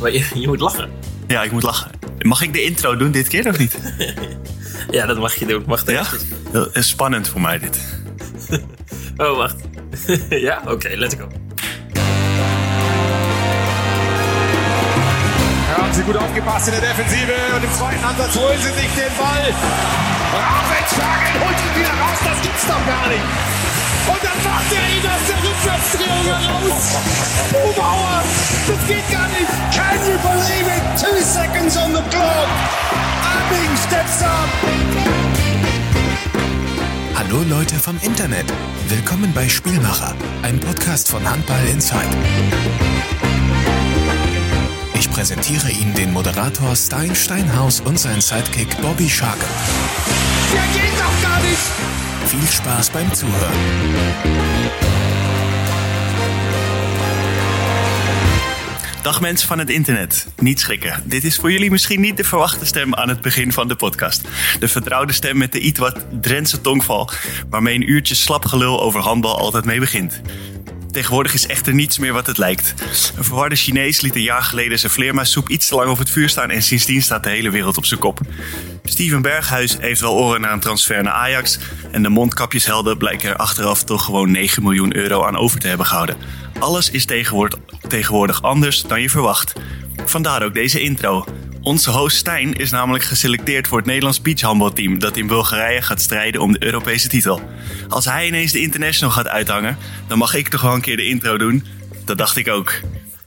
Maar je, je moet lachen. Ja, ik moet lachen. Mag ik de intro doen dit keer of niet? Ja, dat mag je doen. Mag dat Ja? Dat is spannend voor mij dit. Oh, wacht. ja? Oké, let's go. Ja, haben sie gut aufgepasst in der Defensive und im zweiten Ansatz holen sie sich den Ball. Ravenshagen holt ihn wieder raus, das gibt's doch gar nicht. Dann macht er ihn aus der Rückwärtsdrehung heraus. Bubauer, das geht gar nicht. Can you believe it? Two seconds on the clock. Abing steps up. Hallo Leute vom Internet. Willkommen bei Spielmacher, ein Podcast von Handball Insight. Ich präsentiere Ihnen den Moderator Stein Steinhaus und seinen Sidekick Bobby Scharke. Der geht doch gar nicht. Viel Spaß beim Zuhören. Dag mensen van het internet. Niet schrikken. Dit is voor jullie misschien niet de verwachte stem aan het begin van de podcast. De vertrouwde stem met de iets wat Drentse tongval, waarmee een uurtje slap gelul over handbal altijd mee begint. Tegenwoordig is echter niets meer wat het lijkt. Een verwarde Chinees liet een jaar geleden zijn vleermuissoep iets te lang over het vuur staan en sindsdien staat de hele wereld op zijn kop. Steven Berghuis heeft wel oren naar een transfer naar Ajax en de mondkapjeshelden blijken er achteraf toch gewoon 9 miljoen euro aan over te hebben gehouden. Alles is tegenwoordig, tegenwoordig anders dan je verwacht. Vandaar ook deze intro. Onze host Stijn is namelijk geselecteerd voor het Nederlands beachhandbalteam dat in Bulgarije gaat strijden om de Europese titel. Als hij ineens de international gaat uithangen, dan mag ik toch wel een keer de intro doen. Dat dacht ik ook.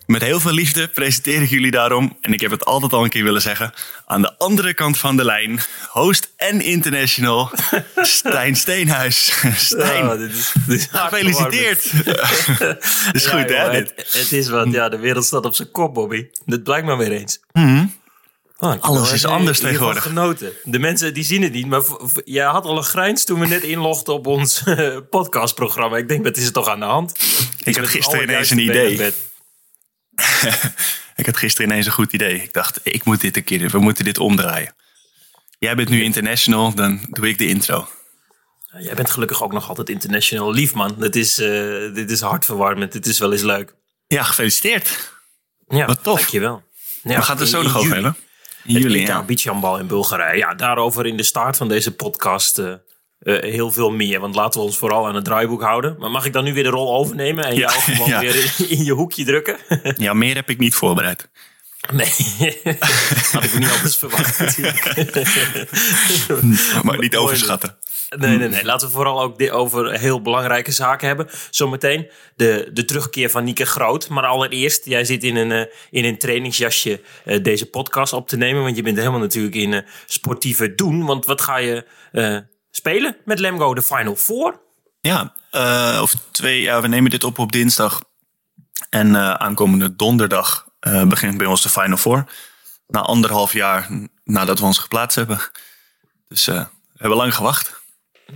Met heel veel liefde presenteer ik jullie daarom, en ik heb het altijd al een keer willen zeggen, aan de andere kant van de lijn, host en international, Stijn Steenhuis. Stijn, Oh, dit is, dit is gefeliciteerd. Is Ja, goed, hè? dit? Het, het is wat, ja, de wereld staat op zijn kop, Bobby. Dat blijkt maar weer eens. Ik heb Alles is anders tegenwoordig. genoten. De mensen die zien het niet, maar jij had al een grijns toen we net inlogden op ons eh, podcastprogramma. Ik denk, dat is er toch aan de hand? Ik had gisteren ineens een idee. Ik had gisteren ineens een goed idee. Ik dacht, ik moet dit een keer, we moeten dit omdraaien. Jij bent nu international, dan doe ik de intro. Jij bent gelukkig ook nog altijd international lief, man. Het is, eh, dit is hartverwarmend. Dit is wel eens leuk. Ja, gefeliciteerd. Ja, Wat tof. Dankjewel. Ja, We gaan het er zo nog over hebben. In Het juli, EK ja. beachhandbal in Bulgarije. Ja, daarover in de start van deze podcast eh, eh, heel veel meer. Want laten we ons vooral aan het draaiboek houden. Maar mag ik dan nu weer de rol overnemen en Ja, jou gewoon ja. weer in, in je hoekje drukken? Ja, meer heb ik niet voorbereid. nee, had ik niet anders verwacht natuurlijk. Maar niet overschatten. Nee, nee, nee. Laten we vooral ook over heel belangrijke zaken hebben. Zometeen de, de terugkeer van Nieke Groot. Maar allereerst, jij zit in een, eh, in een trainingsjasje eh, deze podcast op te nemen. Want je bent helemaal natuurlijk in eh, sportieve doen. Want wat ga je spelen met Lemgo, de Final Four? Ja, over twee, ja, we nemen dit op op dinsdag. En aankomende donderdag begint bij ons de Final Four. Na anderhalf jaar nadat we ons geplaatst hebben. Dus we hebben lang gewacht.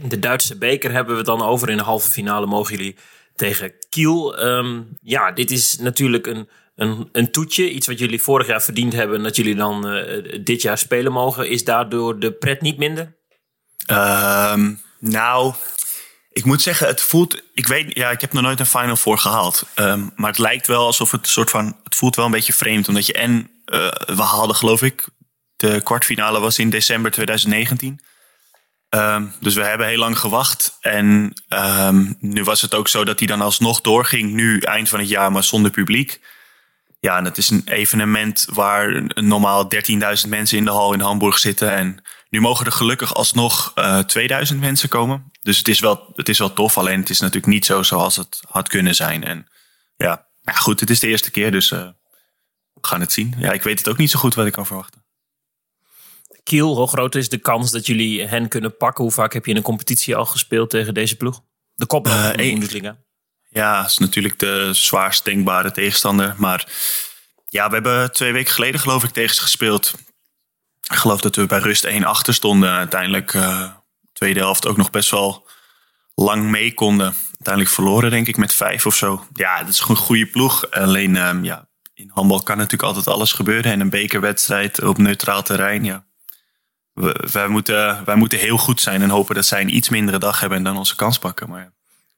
De Duitse beker hebben we dan over. In de halve finale mogen jullie tegen Kiel. Ehm, ja, dit is natuurlijk een, een, een toetje. Iets wat jullie vorig jaar verdiend hebben. Dat jullie dan eh, dit jaar spelen mogen. Is daardoor de pret niet minder? Ehm, nou, ik moet zeggen, het voelt. Ik weet, ja, ik heb nog nooit een Final Four gehaald. Ehm, maar het lijkt wel alsof het soort van. Het voelt wel een beetje vreemd. Omdat je en. eh, we haalden, geloof ik. De kwartfinale was in december 2019. Ehm, dus we hebben heel lang gewacht. En ehm, nu was het ook zo dat hij dan alsnog doorging. Nu eind van het jaar, maar zonder publiek. Ja, en het is een evenement waar normaal 13.000 mensen in de hal in Hamburg zitten. En nu mogen er gelukkig alsnog eh 2000 mensen komen. Dus het is, wel, het is wel tof. Alleen het is natuurlijk niet zo zoals het had kunnen zijn. En ja, ja goed, het is de eerste keer. Dus eh, we gaan het zien. Ja, ik weet het ook niet zo goed wat ik kan verwachten. Kiel, hoe groot is de kans dat jullie hen kunnen pakken? Hoe vaak heb je in een competitie al gespeeld tegen deze ploeg? De koploper van de één. Bundesliga. Ja, is natuurlijk de zwaarst denkbare tegenstander. Maar ja, we hebben twee weken geleden geloof ik tegen ze gespeeld. Ik geloof dat we bij rust 1 achter stonden. Uiteindelijk eh tweede helft ook nog best wel lang mee konden. Uiteindelijk verloren denk ik met vijf of zo. Ja, dat is gewoon een goede ploeg. Alleen ehm, ja, in handbal kan natuurlijk altijd alles gebeuren. En een bekerwedstrijd op neutraal terrein, ja. We, wij, moeten, wij moeten heel goed zijn en hopen dat zij een iets mindere dag hebben en dan onze kans pakken. Maar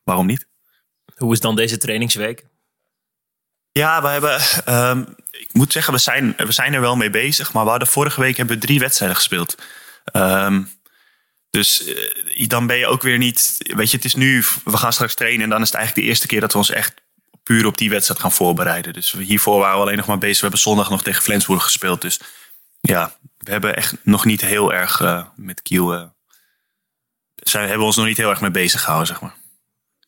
waarom niet? Hoe is dan deze trainingsweek? Ja, we hebben. ehm, ik moet zeggen, we zijn, we zijn er wel mee bezig. Maar we hadden vorige week hebben we drie wedstrijden gespeeld. Ehm, dus eh, dan ben je ook weer niet. Weet je, het is nu, we gaan straks trainen. En dan is het eigenlijk de eerste keer dat we ons echt puur op die wedstrijd gaan voorbereiden. Dus hiervoor waren we alleen nog maar bezig. We hebben zondag nog tegen Flensburg gespeeld. Dus ja, we hebben echt nog niet heel erg uh, met Kiel. Uh, zijn, hebben we ons nog niet heel erg mee bezig gehouden, zeg maar.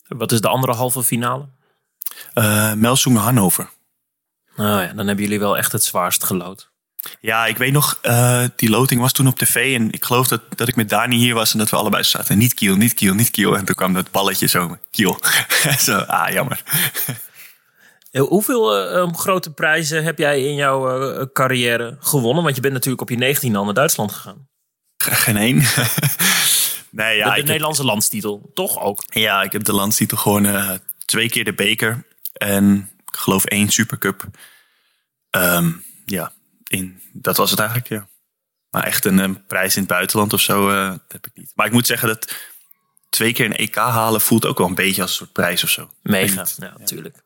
Wat is de andere halve finale? Uh, Melsungen Hannover. Oh ja, dan hebben jullie wel echt het zwaarst gelood. Ja, ik weet nog, uh, die loting was toen op tv. En ik geloof dat, dat ik met Dani hier was en dat we allebei zaten. Niet Kiel, niet Kiel, niet Kiel. En toen kwam dat balletje zo, Kiel. zo, ah, jammer. Hoeveel uh, grote prijzen heb jij in jouw uh, carrière gewonnen? Want je bent natuurlijk op je 19 al naar Duitsland gegaan. Geen één. nee, ja, de, de Nederlandse heb, landstitel, toch ook? Ja, ik heb de landstitel gewonnen. twee keer de beker. En ik geloof één supercup. Um, ja, in, dat was het eigenlijk, ja. Maar echt een, een prijs in het buitenland of zo uh, heb ik niet. Maar ik moet zeggen dat twee keer een EK halen voelt ook wel een beetje als een soort prijs of zo. Mega, ja, natuurlijk. Ja,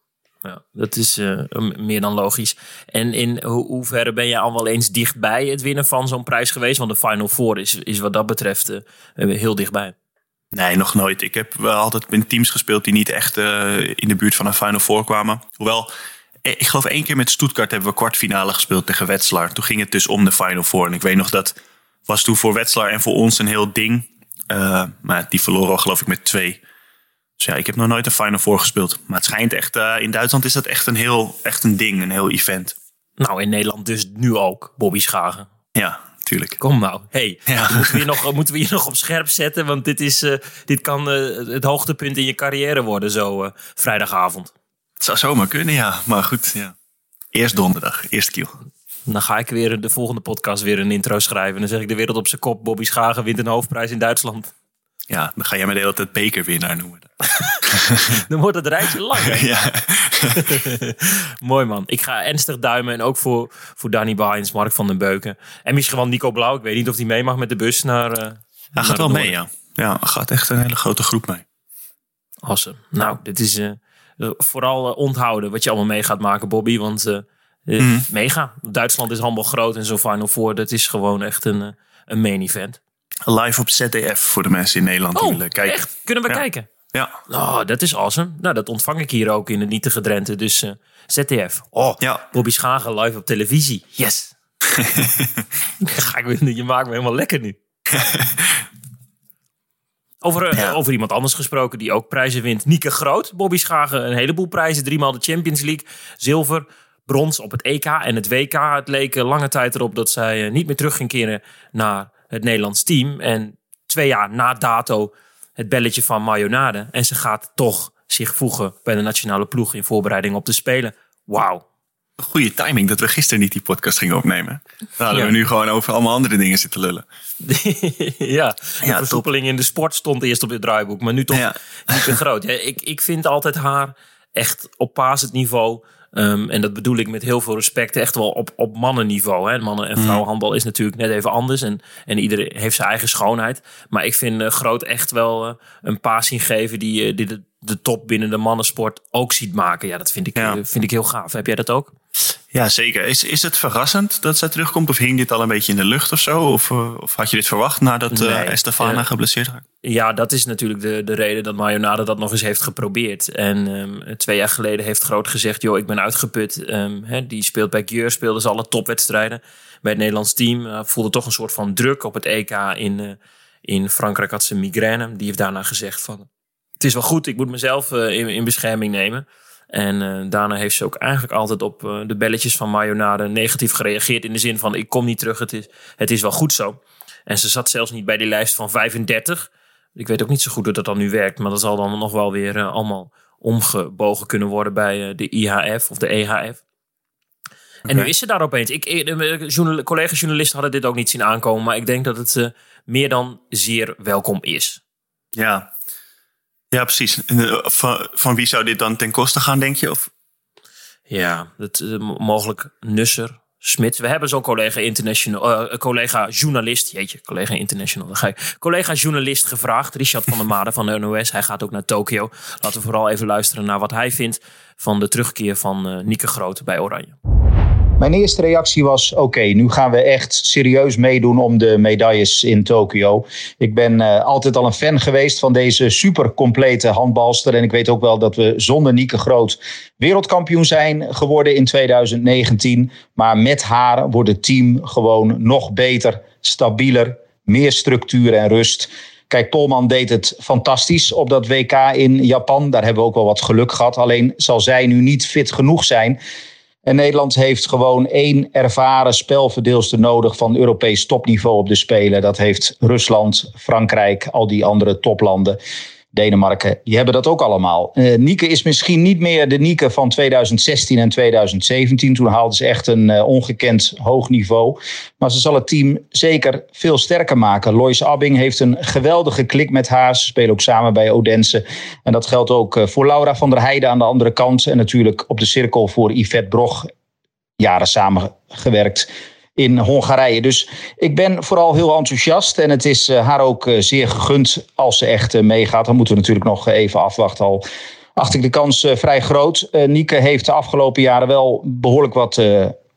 dat is uh, meer dan logisch. En in ho hoeverre ben je al wel eens dichtbij het winnen van zo'n prijs geweest? Want de Final Four is, is wat dat betreft uh, heel dichtbij. Nee, nog nooit. Ik heb wel altijd in teams gespeeld die niet echt in de buurt van een Final Four kwamen. Hoewel, ik geloof één keer met Stuttgart hebben we kwartfinale gespeeld tegen Wetzlar. Toen ging het dus om de Final Four. En ik weet nog dat was toen voor Wetzlar en voor ons een heel ding. maar die verloren geloof ik met twee. Dus ja, ik heb nog nooit een Final Four gespeeld. Maar het schijnt echt, uh, in Duitsland is dat echt een heel, echt een ding, een heel event. Nou, in Nederland dus nu ook, Bobby Schagen. Ja, tuurlijk. Kom nou, hey, ja. moeten, we hier nog, moeten we hier nog op scherp zetten? Want dit, is, uh, dit kan uh, het hoogtepunt in je carrière worden, zo vrijdagavond. Het zou zomaar kunnen, ja. Maar goed, ja. Eerst donderdag, eerst kiel. Dan ga ik weer de volgende podcast weer een intro schrijven. En dan zeg ik de wereld op zijn kop. Bobby Schagen wint een hoofdprijs in Duitsland. Ja, dan ga jij me de hele tijd bekerwinnaar noemen. dan wordt het rijtje lang. Ja. Mooi man. Ik ga ernstig duimen. En ook voor, voor Danny Bains, Mark van den Beuken. En misschien wel Nico Blauw. Ik weet niet of hij mee mag met de bus naar... Uh, hij gaat wel mee, ja. Ja, gaat echt een hele grote groep mee. Awesome. Nou, dit is uh, vooral uh, onthouden wat je allemaal mee gaat maken, Bobby. Want mm. mega. Duitsland is allemaal groot en zo'n Final Four. Dat is gewoon echt een, een main event. Live op ZDF voor de mensen in Nederland oh, die willen kijken. Echt? Kunnen we ja. kijken? Ja. Oh, dat is awesome. Nou, dat ontvang ik hier ook in het nietige Drenthe. Dus uh, ZDF. Oh, ja. Bobby Schagen live op televisie. Yes. Ga ik, je maakt me helemaal lekker nu. Over, ja. over iemand anders gesproken die ook prijzen wint. Nieke Groot. Bobby Schagen een heleboel prijzen. Driemaal de Champions League. Zilver, brons op het EK en het WK. Het leek lange tijd erop dat zij niet meer terug ging keren naar het Nederlands team. En twee jaar na dato het belletje van Mayonade. En ze gaat toch zich voegen bij de nationale ploeg in voorbereiding op de Spelen. Wauw. Goede timing dat we gisteren niet die podcast gingen opnemen. Dan hadden ja. we nu gewoon over allemaal andere dingen zitten lullen. ja, de ja, versoepeling in de sport stond eerst op het draaiboek. Maar nu toch ja. niet te groot. Ik, ik vind altijd haar echt op pasend niveau Um, en dat bedoel ik met heel veel respect, echt wel op, op mannenniveau. Hè. Mannen- en vrouwenhandbal is natuurlijk net even anders. En, en iedereen heeft zijn eigen schoonheid. Maar ik vind uh, Groot echt wel uh, een passing geven die, uh, die de, de, top binnen de mannensport ook ziet maken. Ja, dat vind ik, ja. vind ik heel gaaf. Heb jij dat ook? Ja, zeker. Is, is het verrassend dat zij terugkomt? Of hing dit al een beetje in de lucht of zo? Of, of had je dit verwacht nadat nee, Estefana geblesseerd raakte? Ja, dat is natuurlijk de, de reden dat Mayonade dat nog eens heeft geprobeerd. En um, twee jaar geleden heeft Groot gezegd... joh, ik ben uitgeput. Um, hè, die speelt bij Gjeur, speelde ze alle topwedstrijden. Bij het Nederlands team uh, voelde toch een soort van druk op het EK in, in Frankrijk had ze migraine. Die heeft daarna gezegd van... het is wel goed, ik moet mezelf in, in bescherming nemen. En uh, daarna heeft ze ook eigenlijk altijd op uh, de belletjes van Mayonade negatief gereageerd. In de zin van, ik kom niet terug, het is, het is wel goed zo. En ze zat zelfs niet bij die lijst van 35... Ik weet ook niet zo goed hoe dat dan nu werkt, maar dat zal dan nog wel weer uh, allemaal omgebogen kunnen worden bij de IHF of de EHF. Okay. En nu is ze daar opeens. Ik, journal, collega-journalisten hadden dit ook niet zien aankomen, maar ik denk dat het meer dan zeer welkom is. Ja, ja precies. En, van, van, wie zou dit dan ten koste gaan, denk je? Of? Ja, dat, mogelijk Nusser, Smit. We hebben zo'n collega international, uh, collega journalist, jeetje, collega international, dan ga ik. Collega journalist gevraagd, Richard van der Made van de NOS. Hij gaat ook naar Tokio. Laten we vooral even luisteren naar wat hij vindt van de terugkeer van uh, Nieke Groot bij Oranje? Mijn eerste reactie was: oké, nu gaan we echt serieus meedoen om de medailles in Tokio. Ik ben uh, altijd al een fan geweest van deze super complete handbalster. En ik weet ook wel dat we zonder Nieke Groot wereldkampioen zijn geworden in 2019. Maar met haar wordt het team gewoon nog beter, stabieler, meer structuur en rust. Kijk, Polman deed het fantastisch op dat WK in Japan. Daar hebben we ook wel wat geluk gehad. Alleen zal zij nu niet fit genoeg zijn. En Nederland heeft gewoon één ervaren spelverdeelster nodig van Europees topniveau op de Spelen. Dat heeft Rusland, Frankrijk, al die andere toplanden. Denemarken, die hebben dat ook allemaal. Uh, Nieke is misschien niet meer de Nieke van 2016 en 2017. Toen haalde ze echt een uh, ongekend hoog niveau. Maar ze zal het team zeker veel sterker maken. Lois Abbing heeft een geweldige klik met haar. Ze spelen ook samen bij Odense. En dat geldt ook uh, voor Laura van der Heijden aan de andere kant. En natuurlijk op de cirkel voor Yvette Brog. Jaren samengewerkt in Hongarije. Dus ik ben vooral heel enthousiast. En het is eh, haar ook eh, zeer gegund als ze echt eh, meegaat. Dan moeten we natuurlijk nog even afwachten. Al acht ik de kans vrij groot. Nieke heeft de afgelopen jaren wel behoorlijk wat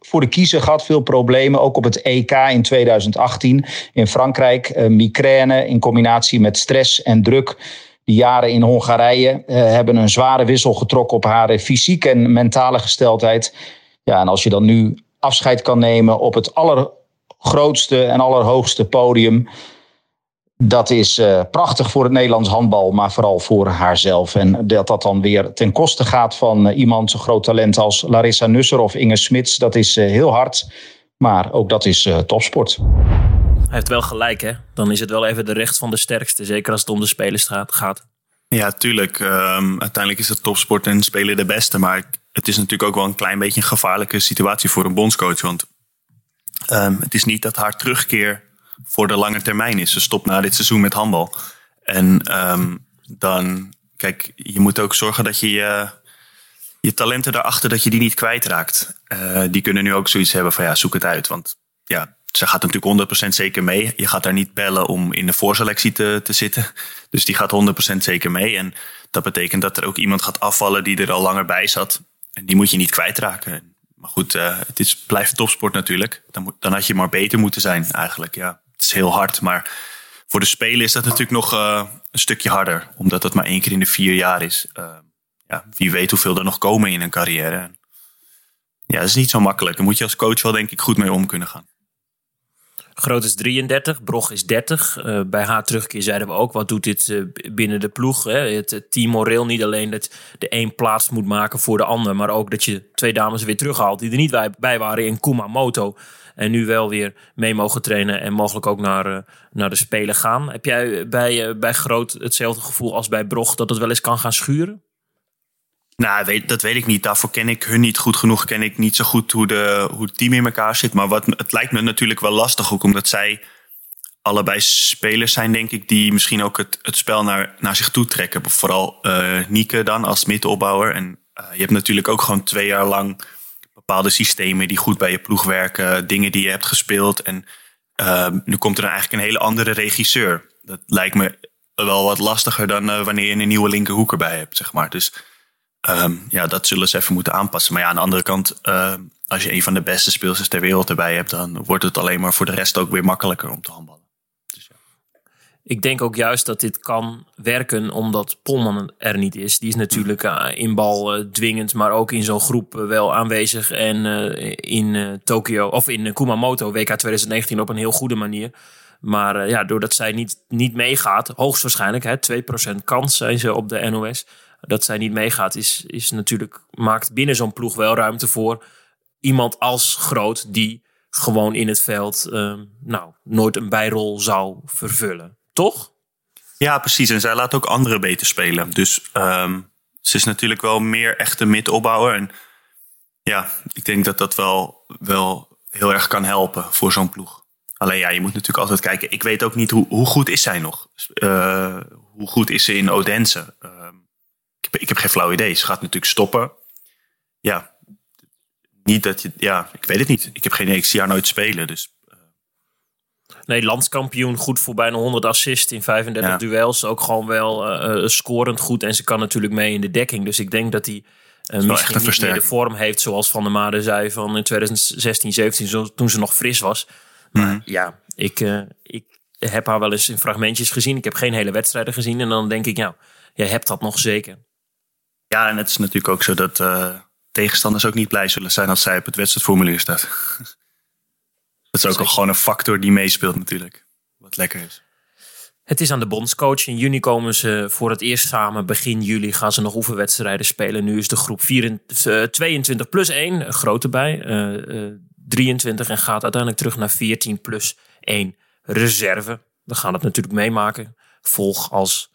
voor de kiezer gehad. Veel problemen. Ook op het EK in 2018 in Frankrijk. Uh, migraine in combinatie met stress en druk. Die jaren in Hongarije uh, hebben een zware wissel getrokken op haar fysieke en mentale gesteldheid. Ja, en als je dan nu afscheid kan nemen op het allergrootste en allerhoogste podium. Dat is uh, prachtig voor het Nederlands handbal, maar vooral voor haarzelf. En dat dat dan weer ten koste gaat van uh, iemand zo groot talent als Larissa Nusser of Inge Smits, dat is uh, heel hard. Maar ook dat is topsport. Hij heeft wel gelijk, hè? Dan is het wel even de recht van de sterkste. Zeker als het om de spelers gaat. Ja, tuurlijk. Um, uiteindelijk is het topsport en spelen de beste. Maar het is natuurlijk ook wel een klein beetje een gevaarlijke situatie voor een bondscoach. Want um, het is niet dat haar terugkeer voor de lange termijn is. Ze stopt na dit seizoen met handbal. En um, dan, kijk, je moet ook zorgen dat je je, je talenten daarachter, dat je die niet kwijtraakt. Uh, die kunnen nu ook zoiets hebben van ja, zoek het uit. Want ja, ze gaat natuurlijk 100% zeker mee. Je gaat daar niet bellen om in de voorselectie te, te zitten. Dus die gaat 100% zeker mee. En dat betekent dat er ook iemand gaat afvallen die er al langer bij zat. En die moet je niet kwijtraken. Maar goed, uh, het is, blijft topsport natuurlijk. Dan, dan had je maar beter moeten zijn eigenlijk. Ja, het is heel hard, maar voor de Spelen is dat natuurlijk nog uh, een stukje harder. Omdat dat maar één keer in de vier jaar is. Uh, ja, wie weet hoeveel er nog komen in een carrière. Ja, dat is niet zo makkelijk. Daar moet je als coach wel denk ik goed mee om kunnen gaan. Groot is 33, Brog is 30. Uh, bij haar terugkeer zeiden we ook, wat doet dit uh, binnen de ploeg? Hè? Het, het team moreel niet alleen dat de een plaats moet maken voor de ander, maar ook dat je twee dames weer terughaalt die er niet bij, waren in Kumamoto. En nu wel weer mee mogen trainen en mogelijk ook naar, uh, naar de Spelen gaan. Heb jij bij, bij Groot hetzelfde gevoel als bij Brog dat het wel eens kan gaan schuren? Nou, weet, dat weet ik niet. Daarvoor ken ik hun niet goed genoeg. Ken ik niet zo goed hoe, de, hoe het team in elkaar zit. Maar wat, het lijkt me natuurlijk wel lastig. Ook omdat zij allebei spelers zijn, denk ik. Die misschien ook het, het spel naar, naar zich toe trekken. Vooral uh, Nieke dan als middenopbouwer. En uh, je hebt natuurlijk ook gewoon twee jaar lang bepaalde systemen die goed bij je ploeg werken. Dingen die je hebt gespeeld. En uh, nu komt er dan eigenlijk een hele andere regisseur. Dat lijkt me wel wat lastiger dan wanneer je een nieuwe linkerhoek erbij hebt, zeg maar. Dus Um, ja, dat zullen ze even moeten aanpassen. Maar ja, aan de andere kant, uh, als je een van de beste speelsters ter wereld erbij hebt, dan wordt het alleen maar voor de rest ook weer makkelijker om te handballen. Dus ja. Ik denk ook juist dat dit kan werken omdat Polman er niet is. Die is natuurlijk uh, in bal uh, dwingend, maar ook in zo'n groep wel aanwezig. En in Tokio, of in Kumamoto, WK 2019 op een heel goede manier. Maar ja, doordat zij niet, niet meegaat, hoogstwaarschijnlijk, hè, 2% kans zijn ze op de NOS dat zij niet meegaat, is, is natuurlijk, maakt binnen zo'n ploeg wel ruimte voor iemand als groot die gewoon in het veld uh, nou, nooit een bijrol zou vervullen. Toch? Ja, precies. En zij laat ook anderen beter spelen. Dus um, ze is natuurlijk wel meer echte middenopbouwer. En ja, ik denk dat dat wel, wel heel erg kan helpen voor zo'n ploeg. Alleen ja, je moet natuurlijk altijd kijken. Ik weet ook niet hoe, hoe goed is zij nog? Uh, hoe goed is ze in Odense? Uh, ik heb geen flauw idee. Ze gaat natuurlijk stoppen. Ja, niet dat je. Ja, ik weet het niet. Ik heb geen. Ik zie haar nooit spelen. Dus. Eh. Nee, landskampioen, goed voor bijna 100 assists in 35 duels. Ook gewoon wel uh, scorend goed. En ze kan natuurlijk mee in de dekking. Dus ik denk dat hij uh, misschien niet meer de vorm heeft zoals Van der Made zei van in 2016, 17, zo, toen ze nog fris was. Maar mhm. ja, ik, uh, ik heb haar wel eens in fragmentjes gezien. Ik heb geen hele wedstrijden gezien. En dan denk ik, nou, jij hebt dat nog zeker. Ja, en het is natuurlijk ook zo dat uh, tegenstanders ook niet blij zullen zijn als zij op het wedstrijdformulier staat. dat is ook al gewoon een factor die meespeelt natuurlijk. Wat lekker is. Het is aan de bondscoach. In juni komen ze voor het eerst samen. Begin juli gaan ze nog oefenwedstrijden spelen. Nu is de groep 24, 22 eh, plus 1 grote bij. Uh, uh, 23 en gaat uiteindelijk terug naar 14 plus 1 reserve. We gaan het natuurlijk meemaken. Volg als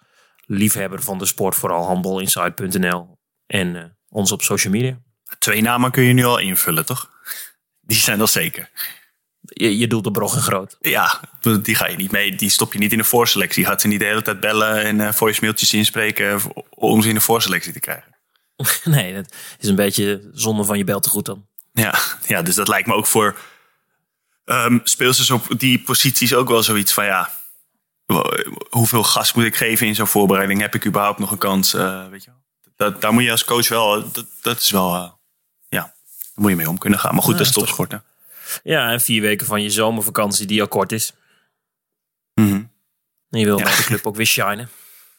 liefhebber van de sport vooral handbalinside.nl en uh, ons op social media. Twee namen kun je nu al invullen, toch? Die zijn al zeker. Je, je doelt de Brog en Groot. Ja, die ga je niet mee. Die stop je niet in de voorselectie. Gaat ze niet de hele tijd bellen en uh, voicemailtjes inspreken om ze in de voorselectie te krijgen. nee, dat is een beetje zonde van je bel te goed dan. Ja, ja, dus dat lijkt me ook voor um, speelsters op die posities ook wel zoiets van ja. Hoeveel gas moet ik geven in zo'n voorbereiding? Heb ik überhaupt nog een kans? Uh, weet je dat, daar moet je als coach wel, dat, dat is wel, uh, ja, daar moet je mee om kunnen gaan. Maar goed, dat is topsport. Ja, en vier weken van je zomervakantie die al kort is. Mm -hmm. En je wil bij de club ook weer shinen.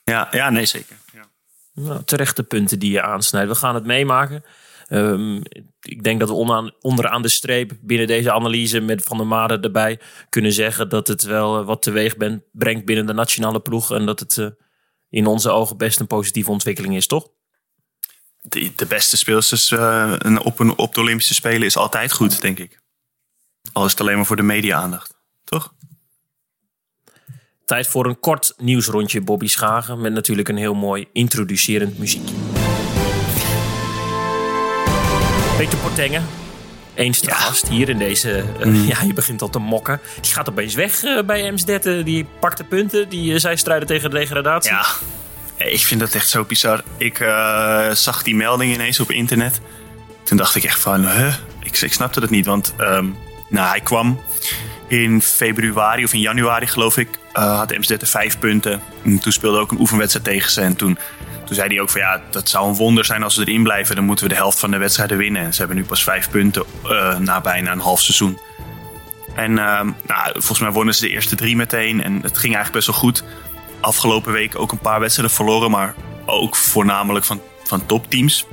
Ja, ja nee zeker. Ja. Nou, terechte punten die je aansnijdt. We gaan het meemaken. Um, ik denk dat we onderaan, onderaan de streep binnen deze analyse met Van der Made erbij kunnen zeggen dat het wel eh, wat teweeg ben, brengt binnen de nationale ploeg. En dat het uh, in onze ogen best een positieve ontwikkeling is, toch? De, de beste speelsters uh, op, een, op de Olympische Spelen is altijd goed, denk ik. Al is het alleen maar voor de media-aandacht, toch? Tijd voor een kort nieuwsrondje Bobby Schagen met natuurlijk een heel mooi introducerend muziekje. Peter Portengen, eens te gast hier in deze... Uh, mm. Ja, je begint al te mokken. Die gaat opeens weg uh, bij Emsdetten. Die pakt de punten. Die uh, zij strijden tegen de degradatie. Ja, ik vind dat echt zo bizar. Ik zag die melding ineens op internet. Toen dacht ik echt van... Huh? Ik, ik snapte dat niet, want... Um, nou, hij kwam in februari of in januari, geloof ik, had Emsdetten vijf punten. En toen speelde ook een oefenwedstrijd tegen ze. En toen, toen zei hij ook van ja, dat zou een wonder zijn als we erin blijven. Dan moeten we de helft van de wedstrijden winnen. En ze hebben nu pas vijf punten uh, na bijna een half seizoen. En uh, nou, volgens mij wonnen ze de eerste drie meteen. En het ging eigenlijk best wel goed. Afgelopen week ook een paar wedstrijden verloren. Maar ook voornamelijk van, van topteams.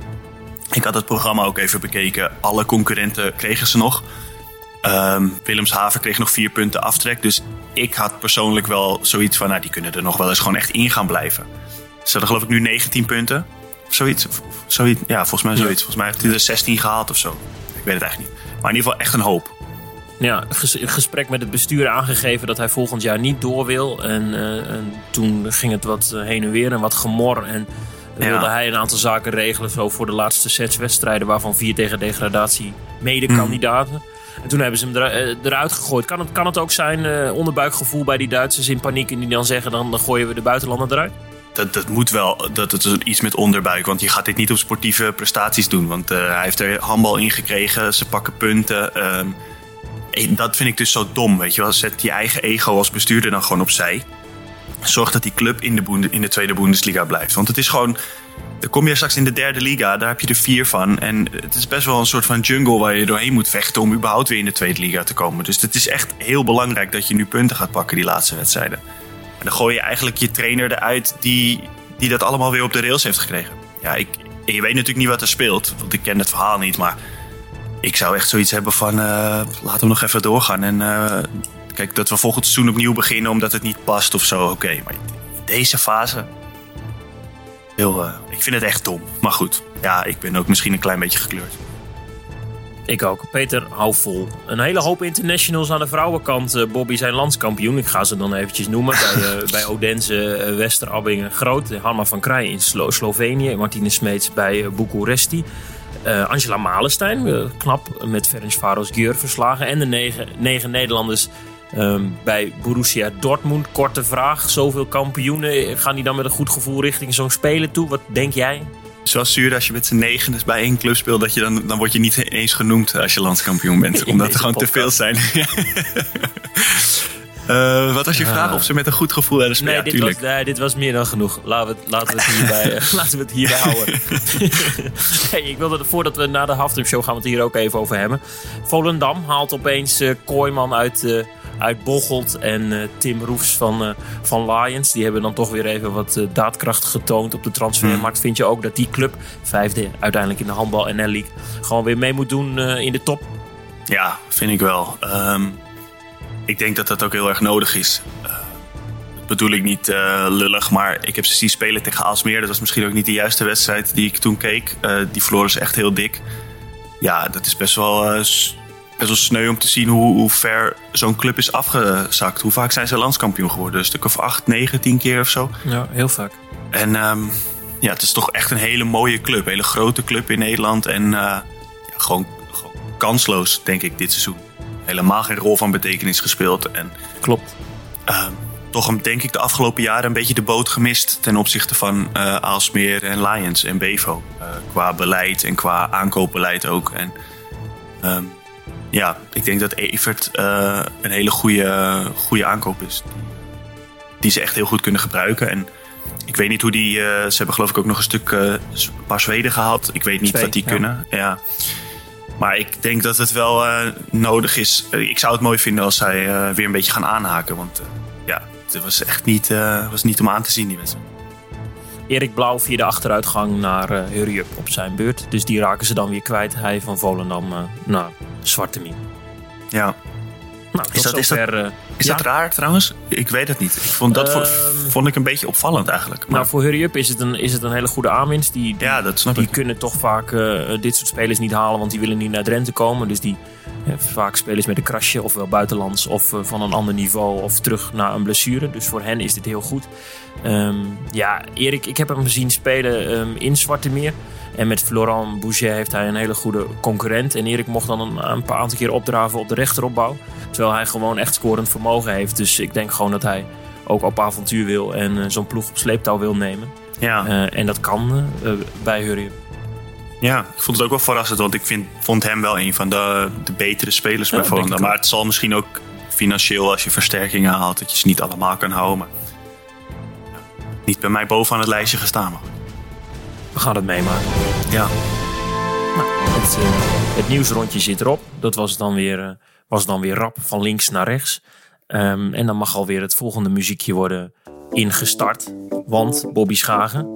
Ik had het programma ook even bekeken. Alle concurrenten kregen ze nog. Um, Willemshaven kreeg nog vier punten aftrek. Dus ik had persoonlijk wel zoiets van, nou, die kunnen er nog wel eens gewoon echt in gaan blijven. Ze hadden geloof ik nu 19 punten. Zoiets. zoiets ja, volgens mij zoiets. Volgens mij heeft hij er 16 gehaald of zo. Ik weet het eigenlijk niet. Maar in ieder geval echt een hoop. Ja, gesprek met het bestuur aangegeven dat hij volgend jaar niet door wil. En, uh, en toen ging het wat eh, heen en weer en wat gemor. En wilde hij een aantal zaken regelen zo voor de laatste zes wedstrijden, waarvan vier tegen degradatie mede-kandidaten. Mm. En toen hebben ze hem eh, eruit gegooid. Kan het, kan het ook zijn, uh, onderbuikgevoel bij die Duitsers in paniek... en die dan zeggen, dan, dan gooien we de buitenlander eruit? Dat, dat moet wel. Dat, is iets met onderbuik. Want je gaat dit niet op sportieve prestaties doen. Want uh, hij heeft er handbal in gekregen. Ze pakken punten. Um, dat vind ik dus zo dom. Weet je wel. Zet je eigen ego als bestuurder dan gewoon opzij. Zorg dat die club in de, in de tweede Bundesliga blijft. Want het is gewoon dan kom je straks in de derde liga, daar heb je er vier van. En het is best wel een soort van jungle waar je doorheen moet vechten om überhaupt weer in de tweede liga te komen. Dus het is echt heel belangrijk dat je nu punten gaat pakken die laatste wedstrijden. En dan gooi je eigenlijk je trainer eruit die, die dat allemaal weer op de rails heeft gekregen. Ja, ik, je weet natuurlijk niet wat er speelt, want ik ken het verhaal niet. Maar ik zou echt zoiets hebben van, uh, laten we nog even doorgaan. En uh, kijk, dat we volgend seizoen opnieuw beginnen omdat het niet past of zo. Oké, maar in deze fase Heel, uh, ik vind het echt dom. Maar goed, ja, ik ben ook misschien een klein beetje gekleurd. Ik ook. Peter, hou vol. Een hele hoop internationals aan de vrouwenkant. Uh, Bobby zijn landskampioen. Ik ga ze dan eventjes noemen. bij, uh, bij Odense, uh, Westerabbingen Groot. Hanna van Krij in Slo Slovenië. Martine Smeets bij Bucuresti. Angela Malenstein, knap met Ferenc Varos Gjör verslagen. En de negen, negen Nederlanders Um, bij Borussia Dortmund, korte vraag. Zoveel kampioenen. Gaan die dan met een goed gevoel richting zo'n spelen toe? Wat denk jij? Zoals zuur als je met z'n negen bij één club speelt, dat je dan, dan word je niet eens genoemd als je landskampioen bent. omdat er gewoon te veel zijn. Eh, wat was je vraag? Of ze met een goed gevoel hebben spelen? Nee, Ja, dit was, nee, dit was meer dan genoeg. Laten we het, laten we het, hierbij, eh, laten we het hierbij houden. hey, ik wilde, voordat we naar de halftime show gaan we het hier ook even over hebben. Volendam haalt opeens eh Kooiman uit, uit Bocholt en eh, Tim Roefs van, eh, van Lions. Die hebben dan toch weer even wat eh, daadkracht getoond op de transfermarkt. Vind je ook dat die club, vijfde uiteindelijk in de handbal NL League, gewoon weer mee moet doen in de top? Ja, vind ik wel. Ehm, ik denk dat dat ook heel erg nodig is. Dat bedoel ik niet lullig, maar ik heb ze zien spelen tegen Aalsmeer. Dat was misschien ook niet de juiste wedstrijd die ik toen keek. Die verloren ze echt heel dik. Ja, dat is best wel, best wel sneu om te zien hoe, hoe ver zo'n club is afgezakt. Hoe vaak zijn ze landskampioen geworden? Een stuk of acht, negen, tien keer of zo. Ja, heel vaak. En ehm, ja, het is toch echt een hele mooie club. Een hele grote club in Nederland. En eh, ja, gewoon, gewoon kansloos, denk ik, dit seizoen. Helemaal geen rol van betekenis gespeeld. En Klopt. ehm, toch een- denk ik de afgelopen jaren een beetje de boot gemist... ten opzichte van eh Aalsmeer en Lions en Bevo. Eh, qua beleid en qua aankoopbeleid ook. En ehm, ja, ik denk dat Evert eh, een hele goede, goede aankoop is. Die ze echt heel goed kunnen gebruiken. En ik weet niet hoe die... eh, ze hebben geloof ik ook nog een stuk... een paar Zweden gehaald. Ik weet niet Twee, wat die ja. kunnen. Ja. Maar ik denk dat het wel nodig is. Ik zou het mooi vinden als zij weer een beetje gaan aanhaken. Want ja, het was echt niet, was niet om aan te zien, die wedstrijd. Erik Blauw via de achteruitgang naar Up op zijn beurt. Dus die raken ze dan weer kwijt. Hij van Volendam eh, naar Zwarte Mien. Ja. Nou, Is dat- is dat- eh, Is ja. dat raar trouwens? Ik weet het niet. Ik vond, dat Ehm, vond ik een beetje opvallend eigenlijk. Maar, Nou, voor Hurry Up is het een, is het een hele goede aanwinst. Die, die, ja, dat snap die ik. kunnen toch vaak eh, dit soort spelers niet halen, want die willen niet naar Drenthe komen. Dus die eh, vaak spelers met een krasje, ofwel buitenlands of van een ander niveau of terug naar een blessure. Dus voor hen is dit heel goed. Ehm, ja, Erik, ik heb hem gezien spelen ehm, in Zwarte Meer. En met Florent Bouget heeft hij een hele goede concurrent. En Erik mocht dan een, een paar aantal keer opdraven op de rechteropbouw. Terwijl hij gewoon echt scorend vermogen heeft. Dus ik denk gewoon dat hij ook op avontuur wil en eh, zo'n ploeg op sleeptouw wil nemen. Ja. Eh, en dat kan eh, bij Hurry Up. ja, ik vond het ook wel verrassend. Want ik vind, vond hem wel een van de, de betere spelers bij Ja, denk Volendam. Maar het zal misschien ook financieel als je versterkingen haalt... dat je ze niet allemaal kan houden. Maar niet bij mij bovenaan het lijstje gestaan. Maar. We gaan het meemaken. Ja. Het, eh, het nieuwsrondje zit erop. Dat was dan weer, eh, was dan weer rap van links naar rechts. Ehm, en dan mag alweer het volgende muziekje worden ingestart. Want Bobby Schagen.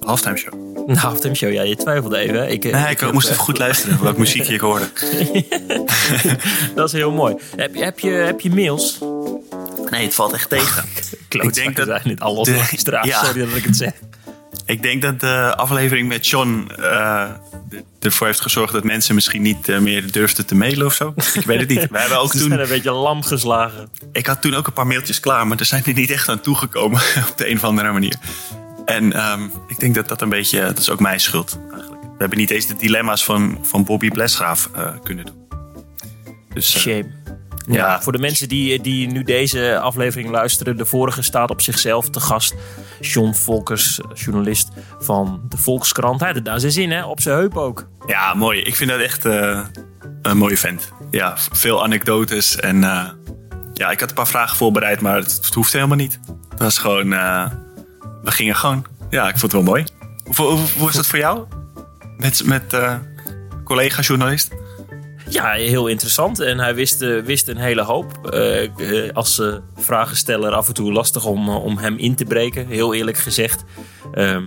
Halftime show. Nou, Halftime Show, ja, je twijfelde even. Ik, eh, Nee, ik, heb, moest even goed luisteren welk muziekje ik hoorde. Dat is heel mooi. Heb, je- heb, je, heb je mails? Nee, het valt echt tegen. Ik denk dat zijn niet alles de- ja. Sorry dat ik het zeg. Ik denk dat de aflevering met John eh, ervoor heeft gezorgd dat mensen misschien niet eh, meer durfden te mailen of zo. Ik weet het niet. We hebben ook Ze zijn toen, een beetje lam geslagen. ik had toen ook een paar mailtjes klaar, maar er zijn er niet echt aan toegekomen op de een of andere manier. En ehm, ik denk dat dat een beetje, dat is ook mijn schuld eigenlijk. We hebben niet eens de dilemma's van, van Bobby Blesgraaf eh, kunnen doen. Dus Shame. Ja, voor de mensen die, die nu deze aflevering luisteren, de vorige staat op zichzelf te gast. John Volkers, journalist van de Volkskrant. Hij had het daar zijn zin, hè? Op zijn heup ook. ja, mooi. Ik vind dat echt eh, een mooie vent. Ja, veel anekdotes en eh, ja, ik had een paar vragen voorbereid, maar het, het hoeft helemaal niet. Het was gewoon, eh, we gingen gewoon. Ja, ik vond het wel mooi. Hoe, hoe, hoe is dat voor jou? Met, met collega-journalist? Ja, heel interessant. En hij wist, eh, wist een hele hoop. Eh, als vragensteller af en toe lastig om, om hem in te breken, heel eerlijk gezegd. Ehm,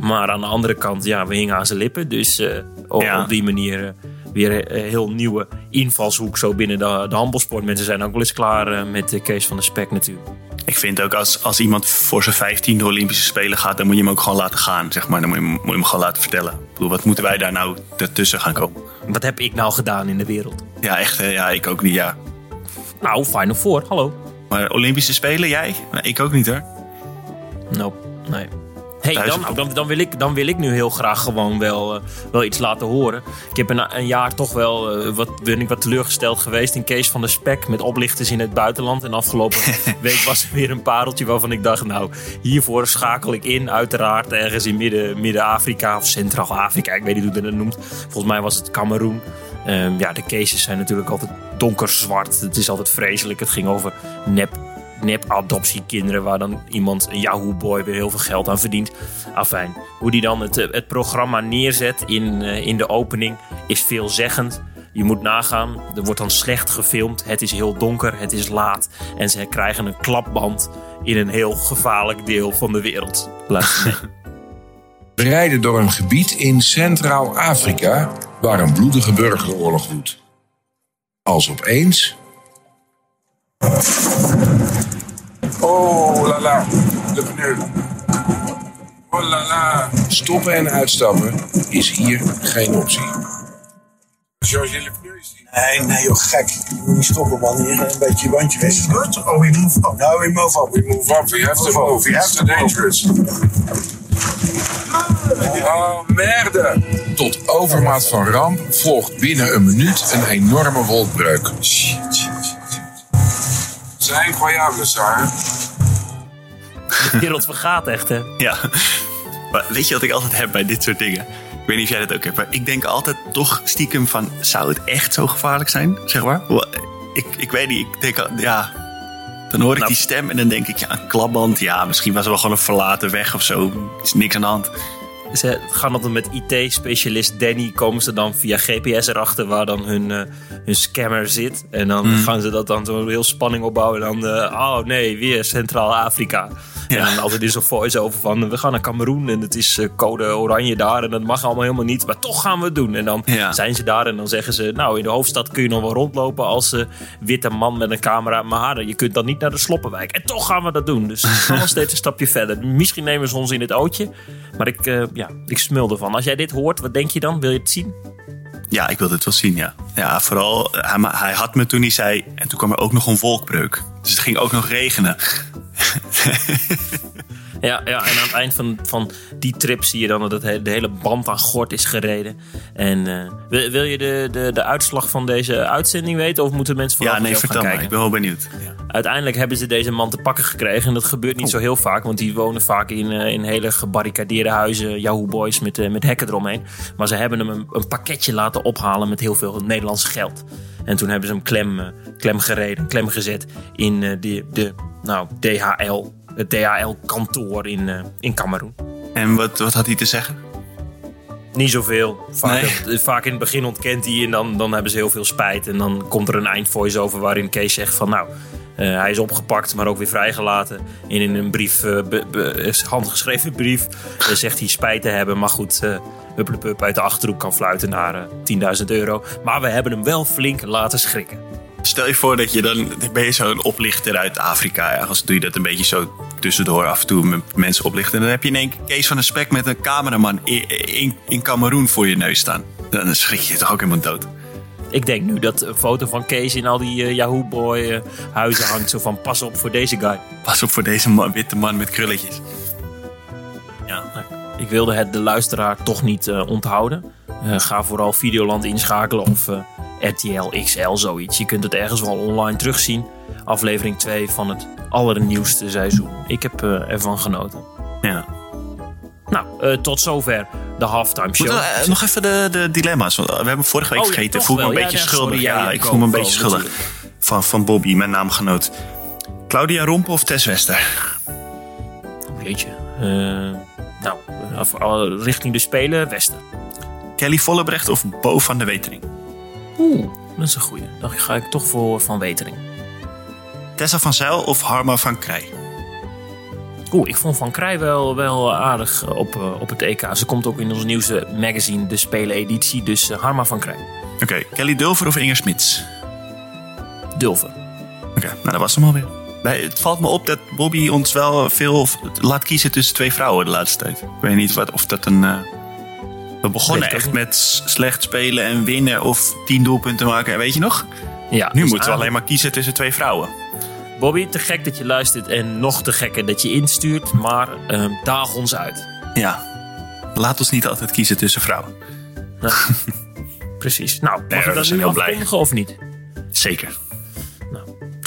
maar aan de andere kant, ja, we hingen aan zijn lippen. Dus eh, op, Ja. op die manier weer een heel nieuwe invalshoek zo binnen de, de handbalsport. Mensen zijn ook wel eens klaar met de Kees van de Spek natuurlijk. Ik vind ook als, als iemand voor zijn vijftiende Olympische Spelen gaat, dan moet je hem ook gewoon laten gaan. Zeg maar. Dan moet je, hem- moet je hem gewoon laten vertellen. Ik bedoel, wat moeten wij daar nou ertussen gaan komen? Wat heb ik nou gedaan in de wereld? Ja, echt. Ja, ik ook niet. Ja. Nou, Final Four, hallo. Maar Olympische Spelen, jij? Nee, ik ook niet hoor. Nope, nee. Hey, dan, dan, dan, wil ik, dan wil ik nu heel graag gewoon wel, eh, wel iets laten horen. Ik heb een, een jaar toch wel eh, wat, ben ik wat teleurgesteld geweest in Kees van de Spek met oplichters in het buitenland. En afgelopen week was er weer een pareltje waarvan ik dacht, nou, hiervoor schakel ik in. Uiteraard ergens in Midden- Midden-Afrika of Centraal-Afrika. Ik weet niet hoe je dat noemt. Volgens mij was het Cameroen. Ehm, ja, de cases zijn natuurlijk altijd donkerzwart. Het is altijd vreselijk. Het ging over nep, nep-adoptiekinderen... waar dan iemand, een Yahoo-boy, weer heel veel geld aan verdient. Afijn, hoe die dan het, eh, het programma neerzet in, eh, in de opening is veelzeggend. Je moet nagaan, er wordt dan slecht gefilmd. Het is heel donker, het is laat. En ze krijgen een klapband in een heel gevaarlijk deel van de wereld. We rijden door een gebied in Centraal-Afrika waar een bloedige burgeroorlog woedt. Als opeens. Oh la la, de pneu. Oh la la. Stoppen en uitstappen is hier geen optie. Le pneu is die. Nee, nee joh, gek. Je moet niet stoppen man, hier een beetje je bandje wisselen. Good? Oh, we move up. No, we move up. We move up, we have to move. It's too dangerous. Oh, merde. Tot overmaat van ramp volgt binnen een minuut een enorme wolkbreuk. Shit, shit. Zijn incroyable, Sarah. De wereld vergaat echt, hè? Ja. Maar weet je wat ik altijd heb bij dit soort dingen? Ik weet niet of jij dat ook hebt, maar ik denk altijd toch stiekem van... zou het echt zo gevaarlijk zijn, zeg maar? Ik, ik weet niet, ik denk, ja... Dan hoor ik Nou. die stem en dan denk ik, ja, een klapband. Ja, misschien was er wel gewoon een verlaten weg of zo. Er is niks aan de hand. Ze gaan altijd met IT-specialist Danny, komen ze dan via GPS erachter waar dan hun, eh, hun scammer zit. En dan Mhm. gaan ze dat dan zo heel spanning opbouwen. En dan, eh, oh nee, weer Centraal-Afrika. Ja. En dan altijd in zo'n voice over van, we gaan naar Cameroen en het is eh, code oranje daar. En dat mag allemaal helemaal niet, maar toch gaan we het doen. En dan Ja. zijn ze daar en dan zeggen ze, nou in de hoofdstad kun je nog wel rondlopen als witte man met een camera. Maar je kunt dan niet naar de Sloppenwijk. En toch gaan we dat doen. Dus we gaan steeds een stapje verder. Misschien nemen ze ons in het ootje. Maar ik, ja, ik smul ervan. Als jij dit hoort, wat denk je dan? Wil je het zien? Ja, ik wil dit wel zien, ja. Ja, vooral, hij, had me toen hij zei... en toen kwam er ook nog een wolkbreuk. Dus het ging ook nog regenen. Ja, ja, en aan het eind van, van die trip zie je dan dat de hele band aan gort is gereden. En eh, wil, wil je de, de, de uitslag van deze uitzending weten? Of moeten mensen vooral Ja, nee, gaan vertel maar. kijken? Ik ben wel benieuwd. Uiteindelijk hebben ze deze man te pakken gekregen. En dat gebeurt niet zo heel vaak. Want die wonen vaak in, eh, in hele gebarricadeerde huizen. Yahoo Boys met, eh, met hekken eromheen. Maar ze hebben hem een, een pakketje laten ophalen met heel veel Nederlands geld. En toen hebben ze hem klem, klem gereden, klem gezet in de, de nou, DHL, het DHL-kantoor in, eh in Cameroen. En wat, wat had hij te zeggen? Niet zoveel. Vaak, Nee. het- vaak in het begin ontkent hij en dan, dan hebben ze heel veel spijt. En dan komt er een eindvoice over waarin Kees zegt van nou, eh, hij is opgepakt, maar ook weer vrijgelaten. En in een brief, eh, be- be- is handgeschreven brief, eh, zegt hij spijt te hebben. Maar goed, eh Hupplepup uit de Achterhoek kan fluiten naar eh, 10.000 euro. Maar we hebben hem wel flink laten schrikken. Stel je voor dat je dan... ben je zo'n oplichter uit Afrika. Ergens doe je dat een beetje zo tussendoor af en toe met mensen oplichten. En dan heb je in één keer Kees van een Spek met een cameraman in, in, in Cameroen voor je neus staan. Dan schrik je toch ook helemaal dood. Ik denk nu dat een foto van Kees in al die eh, Yahoo Boy eh, huizen hangt. Zo van pas op voor deze guy. Pas op voor deze man, witte man met krulletjes. Ja, ik wilde het de luisteraar toch niet eh, onthouden. Ga vooral Videoland inschakelen of RTL XL, zoiets. Je kunt het ergens wel online terugzien. Aflevering 2 van het allernieuwste seizoen. Ik heb eh, ervan genoten. Ja. Nou, eh, tot zover de halftime show. We, eh, nog even de, de dilemma's. We hebben vorige week Oh ja, vergeten. toch voel me een. Ja, beetje ja, schuldig. Ja, ja, ja, ik voel me een beetje schuldig. Van, van Bobby, mijn naamgenoot. Claudia Rompen of Tess Wester? Weet je. eh, nou, richting de Spelen, Westen. Kelly Vollebrecht of Bo van de Wetering? Oeh, dat is een goeie. Dan ga ik toch voor Van Wetering. Tessa van Zijl of Harma van Krij? Oeh, ik vond Van Krij wel, wel aardig eh, op, eh, op het EK. Ze komt ook in ons nieuwste magazine, de Spelen-editie. Dus eh, Harma van Krij. Oké, Kelly Dulver of Inger Smits? Dulver. Oké, nou dat was hem alweer. Bij, het valt me op dat Bobby ons wel veel laat kiezen tussen twee vrouwen de laatste tijd. Ik weet niet wat, of dat een... eh, we begonnen echt niet. met slecht spelen en winnen of tien doelpunten maken. Weet je nog? Ja, Nu dus moeten we alleen maar kiezen tussen twee vrouwen. Bobby, te gek dat je luistert en nog te gekker dat je instuurt. Maar eh, daag ons uit. Ja. Laat ons niet altijd kiezen tussen vrouwen. Precies. Nou, mag Nee, ik dat nu heel blij. of niet? Zeker.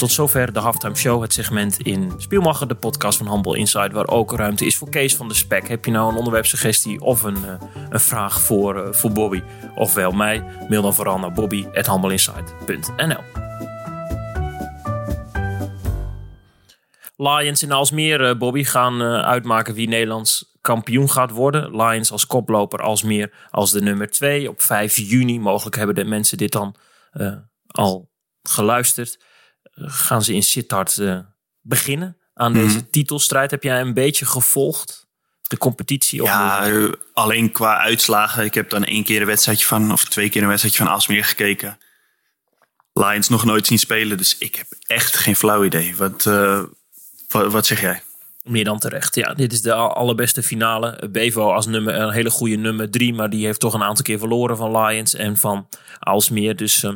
Tot zover de Halftime Show, het segment in Spielmacher, de podcast van Humble Inside, waar ook ruimte is voor Kees van de Spek. Heb je nou een onderwerpsuggestie of een, uh, een vraag voor, uh, voor Bobby of wel mij? Mail dan vooral naar bobby.humbleinside.nl Lions in Alsmeer, Bobby, gaan uitmaken wie Nederlands kampioen gaat worden. Lions als koploper, Alsmeer als de nummer 2 op 5 juni. Mogelijk hebben de mensen dit dan al geluisterd. Gaan ze in Sittard uh, beginnen aan deze Mhm. titelstrijd. Heb jij een beetje gevolgd? De competitie? Of Ja, eh, alleen qua uitslagen. Ik heb dan één keer een wedstrijdje van, of twee keer een wedstrijdje van Alsmeer gekeken. Lions nog nooit zien spelen, dus ik heb echt geen flauw idee. Wat, eh, wat, wat zeg jij? Meer dan terecht. Ja, dit is de al- allerbeste finale. Bevo als nummer, een hele goede nummer drie. Maar die heeft toch een aantal keer verloren van Lions en van Alsmeer. Dus eh,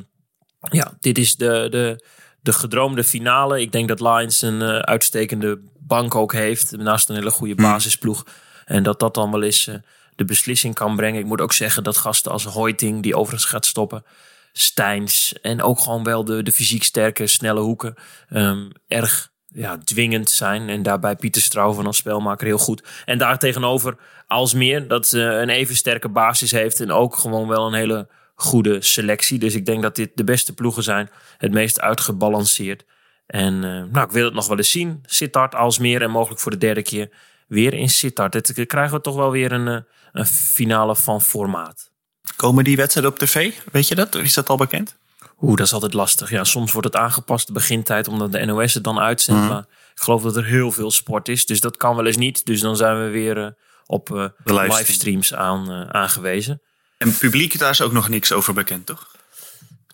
ja, dit is de, de, de gedroomde finale. Ik denk dat Lions een eh, uitstekende bank ook heeft. Naast een hele goede basisploeg. En dat dat dan wel eens eh, de beslissing kan brengen. Ik moet ook zeggen dat gasten als Hoiting, die overigens gaat stoppen. Steins en ook gewoon wel de, de fysiek sterke, snelle hoeken. ehm, erg ja, dwingend zijn. En daarbij Pieter Strouwen als spelmaker heel goed. En daar tegenover Alsmeer, dat eh, een even sterke basis heeft. En ook gewoon wel een hele goede selectie. Dus ik denk dat dit de beste ploegen zijn. Het meest uitgebalanceerd. En eh, nou, ik wil het nog wel eens zien. Sittard, Alsmeer en mogelijk voor de derde keer weer in Sittard. Dit krijgen we toch wel weer een, eh, een finale van formaat. Komen die wedstrijden op tv? Weet je dat? Is dat al bekend? Oeh, dat is altijd lastig. Ja, soms wordt het aangepast de begintijd omdat de NOS het dan uitzendt. Mhm. Maar ik geloof dat er heel veel sport is. Dus dat kan wel eens niet. Dus dan zijn we weer eh, op eh, livestream. livestreams aan, eh, aangewezen. En publiek, daar is ook nog niks over bekend, toch?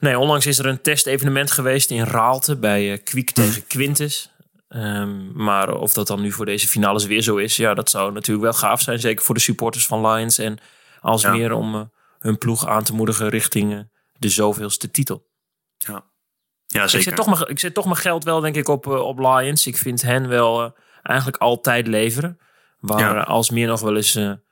Nee, onlangs is er een testevenement geweest in Raalte bij eh Kwiek tegen Quintus. Ehm, maar of dat dan nu voor deze finales weer zo is, ja, dat zou natuurlijk wel gaaf zijn. Zeker voor de supporters van Lions en Alsmeer om eh, hun ploeg aan te moedigen richting eh, de zoveelste titel. Ja, ja Ik zeker. zet, toch mijn, ik zet toch mijn geld wel, denk ik, op, op Lions. Ik vind hen wel eigenlijk altijd leveren. Waar Ja. eh, Alsmeer nog wel eens een,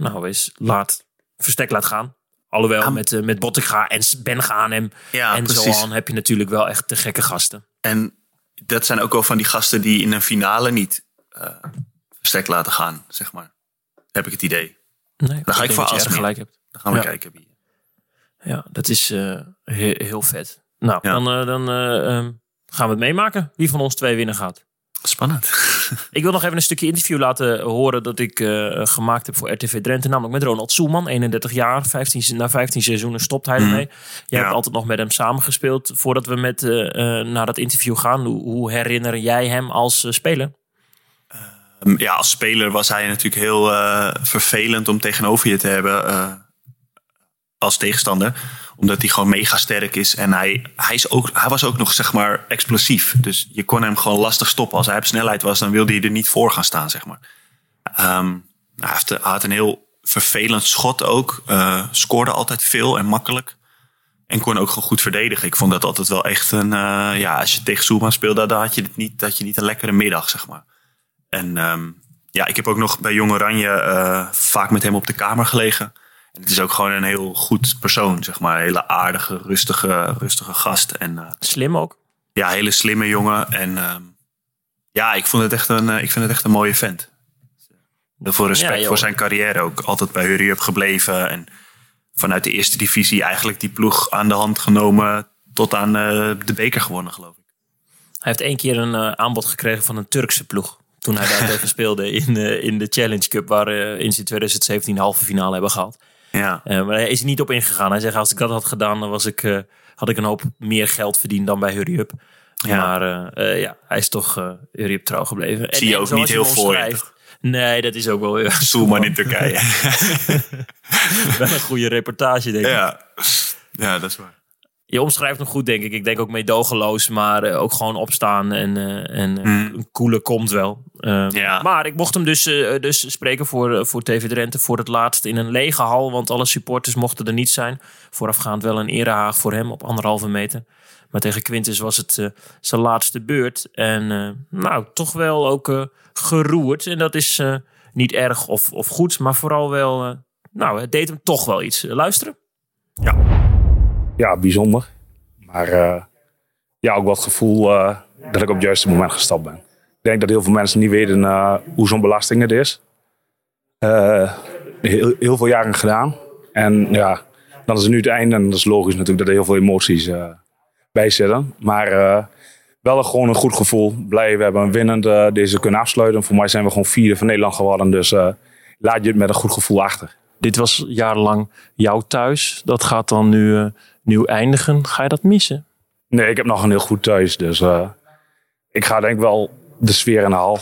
nou eens laat, verstek laat gaan. Alhoewel, Ja, met, eh met Bottinga en Ben Gaanem Ja, en precies. zo aan heb je natuurlijk wel echt de gekke gasten. En dat zijn ook wel van die gasten die in een finale niet eh verstek laten gaan, zeg maar. Heb ik het idee. Nee, Dan ga ik voor dat je gelijk hebt. Dan gaan we Ja. kijken wie. Ja, dat is eh, he- heel vet. Nou, dan, dan eh, ehm, gaan we het meemaken wie van ons twee winnen gaat. Spannend. Ik wil nog even een stukje interview laten horen dat ik eh, gemaakt heb voor RTV Drenthe. Namelijk met Ronald Soelman, 31 jaar. 15, se- na 15 seizoenen stopt hij ermee. Jij Ja. hebt altijd nog met hem samengespeeld. Voordat we met, eh, eh, naar dat interview gaan, hoe, hoe herinner jij hem als speler? Um, Ja, als speler was hij natuurlijk heel vervelend om tegenover je te hebben als tegenstander. Omdat hij gewoon mega sterk is. En hij, hij, is ook, hij was ook nog zeg maar explosief. Dus je kon hem gewoon lastig stoppen. Als hij op snelheid was, dan wilde hij er niet voor gaan staan, zeg maar. Ehm, hij, heeft, hij had een heel vervelend schot ook. eh, scoorde altijd veel en makkelijk. En kon ook gewoon goed verdedigen. Ik vond dat altijd wel echt een... eh, ja, als je tegen Soelman speelde, dan had je, het niet, had je niet een lekkere middag, zeg maar. En ehm, ja, ik heb ook nog bij Jong Oranje eh, vaak met hem op de kamer gelegen. En het is ook gewoon een heel goed persoon, zeg maar. Een hele aardige, rustige, rustige gast. En eh, Slim ook. ja, hele slimme jongen. En ehm, ja, ik, vond het echt een, eh, ik vind het echt een mooie vent. Heel veel respect Ja, voor zijn carrière ook. Altijd bij Hurry Up gebleven. En vanuit de eerste divisie eigenlijk die ploeg aan de hand genomen. Tot aan eh, de beker gewonnen, geloof ik. Hij heeft één keer een aanbod gekregen van een Turkse ploeg. Toen hij daar tegen speelde in, in de Challenge Cup, waar eh, in zijn 2017 de halve finale hebben gehaald. Ja, Eh, maar hij is er niet op ingegaan. Hij zegt, als ik dat had gedaan, dan was ik, eh, had ik een hoop meer geld verdiend dan bij Hurry Up. Ja. Maar eh, ja, hij is toch Hurry Up trouw gebleven. En- Zie je en ook niet heel voor Nee, dat is ook wel weer Soelman in Turkije. wel een goede reportage, denk ik. ja. ja, dat is waar. Je omschrijft hem goed, denk ik. Ik denk ook meedogenloos, maar eh, ook gewoon opstaan en, eh, en eh, een coole komt wel. Eh, Ja. Maar ik mocht hem dus, dus spreken voor, voor TV Drenthe voor het laatst in een lege hal, want alle supporters mochten er niet zijn. Voorafgaand wel een erehaag voor hem op anderhalve meter. Maar tegen Quintus was het zijn laatste beurt. En nou, toch wel ook geroerd. En dat is niet erg of, of goed, maar vooral wel... nou, het deed hem toch wel iets. Luisteren? ja, bijzonder. Maar eh, ja, ook het gevoel eh, dat ik op het juiste moment gestapt ben. Ik denk dat heel veel mensen niet weten eh, hoe zo'n belasting het is. Heel, heel veel jaren gedaan. En ja, dan is het nu het einde. En dat is logisch natuurlijk dat er heel veel emoties bij zitten. Maar wel gewoon een goed gevoel. Blij, we hebben een winnende deze kunnen afsluiten. Voor mij zijn we gewoon vierde van Nederland geworden. Dus laat je het met een goed gevoel achter. Dit was jarenlang jouw thuis. Dat gaat dan nu, nu eindigen. Ga je dat missen? Nee, ik heb nog een heel goed thuis. Dus eh, ik ga denk ik wel de sfeer in de hal.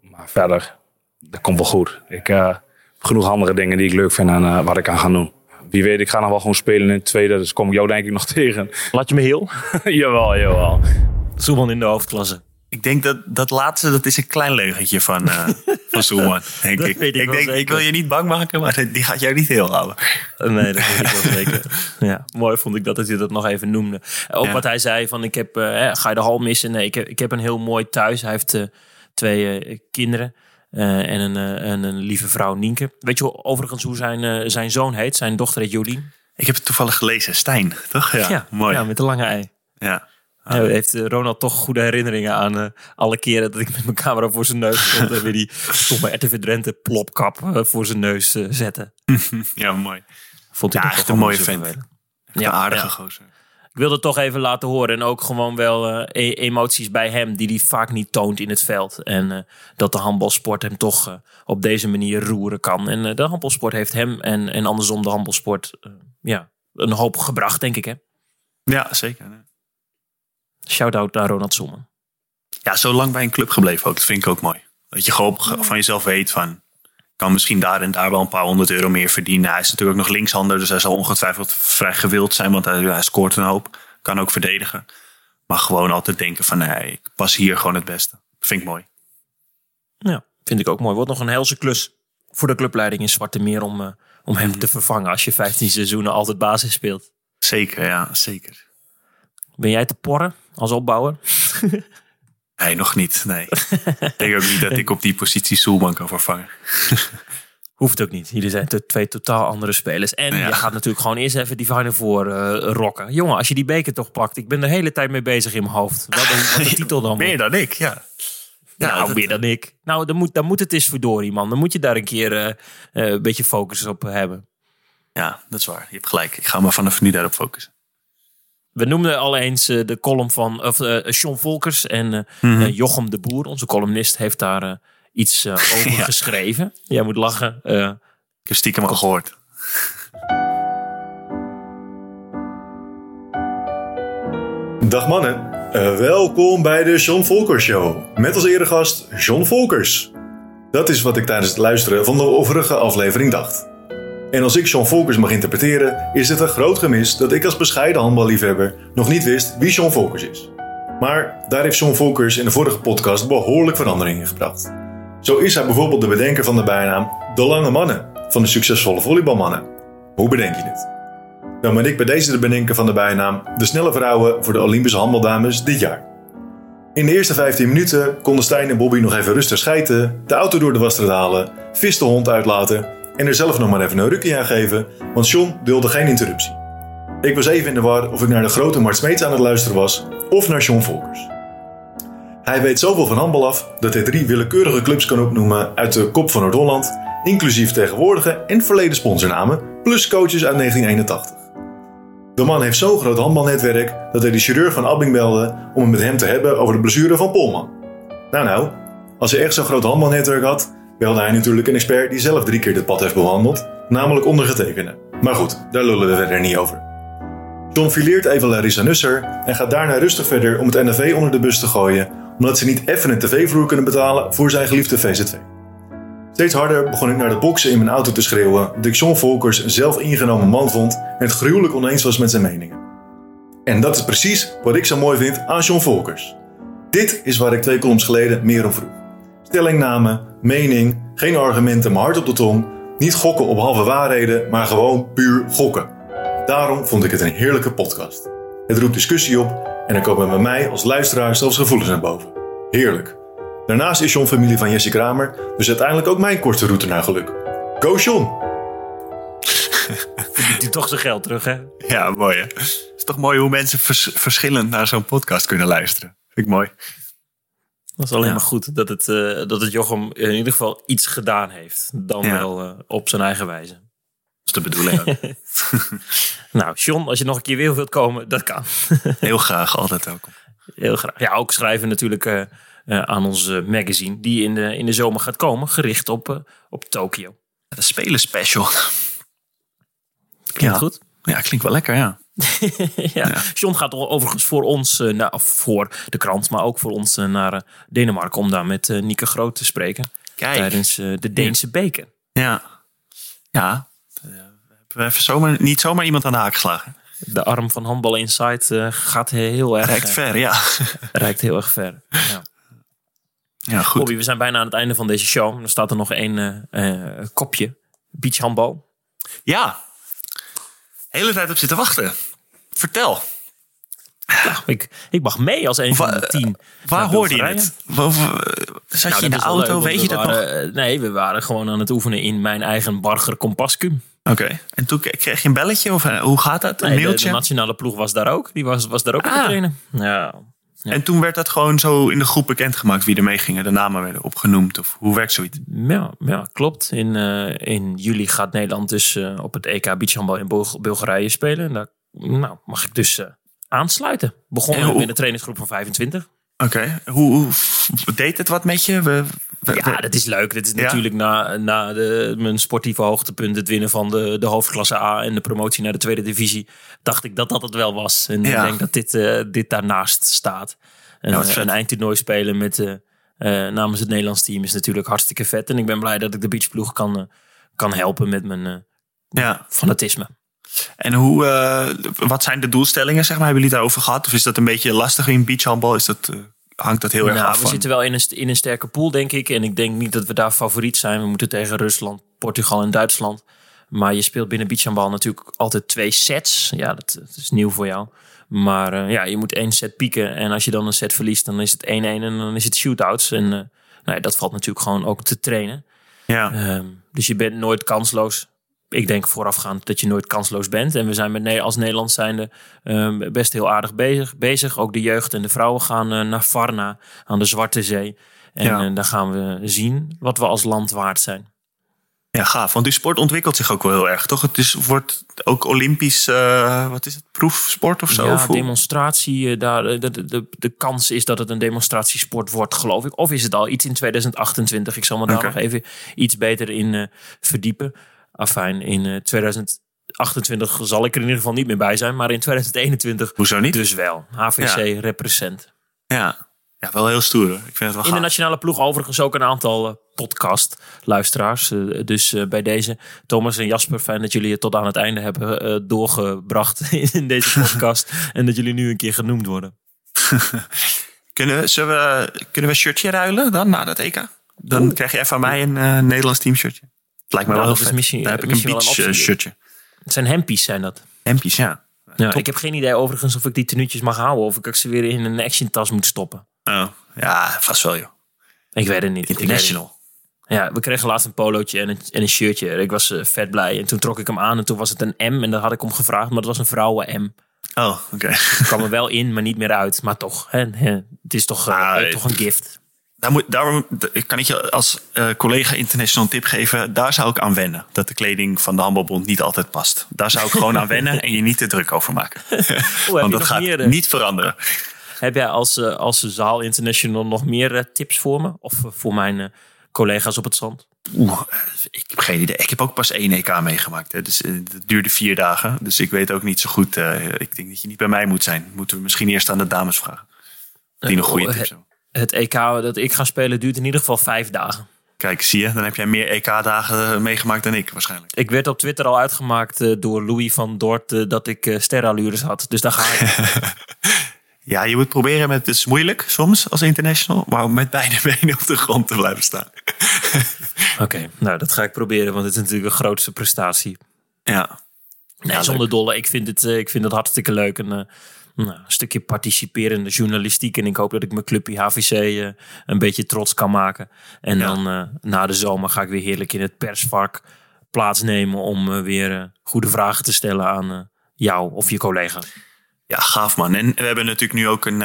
Maar verder, dat komt wel goed. Ik eh, heb genoeg andere dingen die ik leuk vind en eh, wat ik aan ga doen. Wie weet, ik ga nog wel gewoon spelen in het tweede. Dus kom ik jou denk ik nog tegen. Laat je me heel? jawel, jawel. Soeman in de hoofdklasse. Ik denk dat dat laatste, dat is een klein leugentje van, eh van denk Dat ik. weet ik ik, denk, wil je niet bang maken, maar die gaat jou niet heel houden. Nee, dat weet ik wel zeker. Ja, mooi vond ik dat hij dat nog even noemde. Ook Ja. wat hij zei van ik heb, eh, ga je de hal missen? Nee, ik heb, ik heb een heel mooi thuis. Hij heeft eh, twee eh, kinderen eh, en, een, eh, en een lieve vrouw Nienke. Weet je overigens hoe zijn, eh, zijn zoon heet? Zijn dochter heet Jolien. Ik heb het toevallig gelezen, Stijn, toch? Ja, mooi. Ja, Ja, met de lange ei. Ja, heeft eh, Ronald toch goede herinneringen aan eh, alle keren dat ik met mijn camera voor zijn neus stond en weer die stomme RTV Drenthe plopkap eh, voor zijn neus eh, zette. ja mooi. Vond ik Ja, toch echt een mooie vent. een aardige gozer. Ik wil het toch even laten horen. En ook gewoon wel e- emoties bij hem die hij vaak niet toont in het veld. En dat de handbalsport hem toch op deze manier roeren kan. En de handbalsport heeft hem en, en andersom de handbalsport ja, een hoop gebracht, denk ik. Hè? Ja, zeker. Shout-out naar Ronald Sommen. Ja, zo lang bij een club gebleven ook. Dat vind ik ook mooi. Dat je gewoon van jezelf weet van... kan misschien daar en daar wel een paar honderd euro meer verdienen. Hij is natuurlijk ook nog linkshander, dus hij zal ongetwijfeld vrij gewild zijn, want hij, hij scoort een hoop. Kan ook verdedigen. Maar gewoon altijd denken van nee, ik pas hier gewoon het beste. Vind ik mooi. Ja, vind ik ook mooi. Wordt nog een helse klus voor de clubleiding in Zwarte Meer om, eh, om hem te vervangen als je 15 seizoenen altijd basis speelt. Zeker, ja, zeker. Ben jij te porren als opbouwer? Nee, nog niet. Nee. ik denk ook niet dat ik op die positie Soelman kan vervangen. Hoeft ook niet. Jullie zijn twee totaal andere spelers. En Ja. je gaat natuurlijk gewoon eerst even die Final Four eh, rocken. Jongen, als je die beker toch pakt. Ik ben de hele tijd mee bezig in mijn hoofd. Wat, een- wat de titel dan Meer dan ik, ja. Nou, meer dan ik. Nou, dan moet, dan moet het eens verdorie, man. Dan moet je daar een keer eh, eh, een beetje focus op hebben. Ja, dat is waar. Je hebt gelijk. Ik ga me vanaf nu daarop focussen. We noemden al eens eh, de column van of, eh Sean Volkers en eh, Mhm. eh, Jochem de Boer. Onze columnist heeft daar eh, iets eh, over Ja. geschreven. Jij moet lachen. eh, Ik heb stiekem al gehoord. Dag mannen, Eh, welkom bij de John Volkers Show. Met als eregast John Volkers. Dat is wat ik tijdens het luisteren van de overige aflevering dacht. En als ik John Volkers mag interpreteren, is het een groot gemis dat ik als bescheiden handballiefhebber nog niet wist wie John Volkers is. Maar daar heeft John Volkers in de vorige podcast behoorlijk verandering in gebracht. Zo is hij bijvoorbeeld de bedenker van de bijnaam De Lange Mannen van de succesvolle volleybalmannen. Hoe bedenk je dit? Dan ben ik bij deze de bedenker van de bijnaam De Snelle Vrouwen voor de Olympische handbaldames dit jaar. In de eerste 15 minuten konden Stijn en Bobby nog even rustig schijten, de auto door de wasstraat halen, vis de hond uitlaten en er zelf nog maar even een rukje aan geven, want John wilde geen interruptie. Ik was even in de war of ik naar de grote Mart Smeets aan het luisteren was of naar John Volkers. Hij weet zoveel van handbal af dat hij drie willekeurige clubs kan opnoemen uit de kop van Noord-Holland, inclusief tegenwoordige en verleden sponsornamen, plus coaches uit 1981. De man heeft zo'n groot handbalnetwerk dat hij de chirurg van Abbing belde om het met hem te hebben over de blessure van Polman. Nou nou, als hij echt zo'n groot handbalnetwerk had, belde hij natuurlijk een expert die zelf drie keer dit pad heeft bewandeld, namelijk ondergetekende. Maar goed, daar lullen we verder niet over. John fileert even Larissa Nusser en gaat daarna rustig verder om het NFV onder de bus te gooien, omdat ze niet even een tv-vloer kunnen betalen voor zijn geliefde VZV. Steeds harder begon ik naar de boksen in mijn auto te schreeuwen dat ik John Volkers een zelf ingenomen man vond en het gruwelijk oneens was met zijn meningen. En dat is precies wat ik zo mooi vind aan John Volkers. Dit is waar ik twee columns geleden meer om vroeg. Stellingname, mening, geen argumenten, maar hard op de tong. Niet gokken op halve waarheden, maar gewoon puur gokken. Daarom vond ik het een heerlijke podcast. Het roept discussie op en er komen bij mij als luisteraar zelfs gevoelens naar boven. Heerlijk. Daarnaast is John familie van Jesse Kramer, dus uiteindelijk ook mijn korte route naar geluk. Go John! verdient hij toch zijn geld terug, hè? Ja, mooi hè. Het is toch mooi hoe mensen vers- verschillend naar zo'n podcast kunnen luisteren. Vind ik mooi. Dat is alleen Ja. maar goed dat het, eh, dat het Jochem in ieder geval iets gedaan heeft. Dan Ja. wel eh, op zijn eigen wijze. Dat is de bedoeling. Nou, John, als je nog een keer weer wilt komen, dat kan. Heel graag, altijd welkom. Heel graag. Ja, ook schrijven natuurlijk eh, aan ons eh, magazine. Die in de, in de zomer gaat komen. Gericht op, op Tokio. De spelen special. Klinkt Ja. goed? Ja, klinkt wel lekker, ja. ja. John gaat overigens voor ons, nou, voor de krant, maar ook voor ons eh, naar eh, Denemarken. Om daar met Nieke Groot te spreken. Kijk. Tijdens de Deense beker. Ja. Ja. We hebben even zomaar, niet zomaar iemand aan de haak geslagen. De arm van Handbal Insight eh, gaat heel erg, Rijkt ver, ja. reikt heel erg ver. Ja. Ja, goed. Bobby, we zijn bijna aan het einde van deze show. Er staat er nog één kopje. Beachhandbal. Ja. Hele tijd op zitten wachten. Vertel. Nou, ik, ik mag mee als een van de tien. Waar hoorde je het? Zat Nou, je in de auto? leuk, Weet je dat waren, Nee, we waren gewoon aan het oefenen in mijn eigen Barger Compascum. Oké. En toen kreeg je een belletje? Of eh, hoe gaat dat? Een Nee, mailtje? de nationale ploeg was daar ook. Die was, was daar ook aan Ah. het trainen. Ja. En toen werd dat gewoon zo in de groep bekendgemaakt wie er mee gingen. De namen werden opgenoemd. Of hoe werkt zoiets? Ja, ja, klopt. In, eh, in juli gaat Nederland dus eh, op het EK Beachhandbal in Bulg- Bulgarije spelen. En daar nou, mag ik dus eh, aansluiten. Begonnen hoe- met een trainingsgroep van 25. Oké. Hoe, deed het wat met je? We, we- Ja, dat is leuk. Dat is Ja? natuurlijk na, na de, mijn sportieve hoogtepunt, het winnen van de, de hoofdklasse A en de promotie naar de tweede divisie, dacht ik dat dat het wel was. En Ja. ik denk dat dit, eh, dit daarnaast staat. En, Ja, eh, een eindtoernooi spelen met, eh, namens het Nederlands team is natuurlijk hartstikke vet. En ik ben blij dat ik de beachploeg kan, kan helpen met mijn ja. fanatisme. En hoe, eh, wat zijn de doelstellingen? Zeg maar? Hebben jullie daarover gehad? Of is dat een beetje lastig in beachhandbal? Is dat, eh, hangt dat heel erg af we van? zitten wel in een, in een sterke pool, denk ik. En ik denk niet dat we daar favoriet zijn. We moeten tegen Rusland, Portugal en Duitsland. Maar je speelt binnen beachhandbal natuurlijk altijd twee sets. Ja, dat, dat is nieuw voor jou. Maar eh, ja, je moet één set pieken. En als je dan een set verliest, dan is het 1-1 en dan is het shootouts. En nou ja, dat valt natuurlijk gewoon ook te trainen. Ja. Ehm, dus je bent nooit kansloos. Ik denk voorafgaand dat je nooit kansloos bent. En we zijn met, als Nederland zijnde ehm, best heel aardig bezig, bezig. Ook de jeugd en de vrouwen gaan eh, naar Varna aan de Zwarte Zee. En Ja. eh, daar gaan we zien wat we als land waard zijn. ja, gaaf. Want die sport ontwikkelt zich ook wel heel erg, toch? Het is, wordt ook Olympisch, eh, wat is het, proefsport of zo? Ja, Of demonstratie. Daar, de, de, de, kans is dat het een demonstratiesport wordt, geloof ik. Of is het al iets in 2028? Ik zal me daar nog even iets beter in verdiepen. Afijn, in eh, 2028 zal ik er in ieder geval niet meer bij zijn. Maar in 2021 Hoezo niet? dus wel. HVC represent. Ja. ja, wel heel stoer. Ik vind het wel In de gaaf. nationale ploeg overigens ook een aantal eh, podcast-luisteraars. Eh, dus eh, bij deze, Thomas en Jasper, fijn dat jullie het tot aan het einde hebben eh, doorgebracht in deze podcast. en dat jullie nu een keer genoemd worden. Kunnen, we, kunnen we een shirtje ruilen dan na dat EK? Dan krijg je even van mij een eh, Nederlands teamshirtje. Het lijkt me Nou, wel dat heel vet. misschien- Daar heb ik een wel een beach eh, optie. shirtje. Het zijn hempies, zijn dat. Hempies, ja. Ja, ik heb geen idee overigens of ik die tenuutjes mag houden. Of ik ze weer in een action tas moet stoppen. Oh, ja, vast wel joh. Ik weet het niet. International. Ja, we kregen laatst een polootje en een, en een shirtje. Ik was eh, vet blij. En toen trok ik hem aan en toen was het een M. En daar had ik om gevraagd, maar dat was een vrouwen M. Oh, oké. Kwam er wel in, maar niet meer uit. Maar toch, hè, hè, het is toch, eh, Nou, toch een gift. Daar moet, daarom kan ik je als eh, collega international een tip geven. Daar zou ik aan wennen. Dat de kleding van de handbalbond niet altijd past. Daar zou ik gewoon aan wennen en je niet te druk over maken. Want dat gaat meer, eh? niet veranderen. Heb jij als, eh, als Zaal International nog meer tips voor me? Of voor mijn collega's op het zand? Oeh, eh, ik heb geen idee. Ik heb ook pas één EK meegemaakt. Hè. Dus, het duurde vier dagen. Dus ik weet ook niet zo goed. ik denk dat je niet bij mij moet zijn. Moeten we misschien eerst aan de dames vragen. Die nog goede oh, tips hebben. Het EK dat ik ga spelen duurt in ieder geval vijf dagen. Kijk, zie je. Dan heb jij meer EK-dagen meegemaakt dan ik waarschijnlijk. Ik werd op Twitter al uitgemaakt eh, door Louis van Dort eh, dat ik uh, sterrenallures had. Dus daar ga ik. Ja, je moet proberen met, het is moeilijk soms als international, maar om met beide benen op de grond te blijven staan. Oké, nou dat ga ik proberen, want het is natuurlijk een grootste prestatie. Ja. Nee, Ja, zonder dolle. Ik vind het, eh, ik vind het hartstikke leuk. En, eh, nou, een stukje participerende journalistiek. En ik hoop dat ik mijn clubje HVC eh, een beetje trots kan maken. En Ja. dan eh, na de zomer ga ik weer heerlijk in het persvak plaatsnemen om eh, weer goede vragen te stellen aan jou of je collega. Ja, gaaf man. En we hebben natuurlijk nu ook een,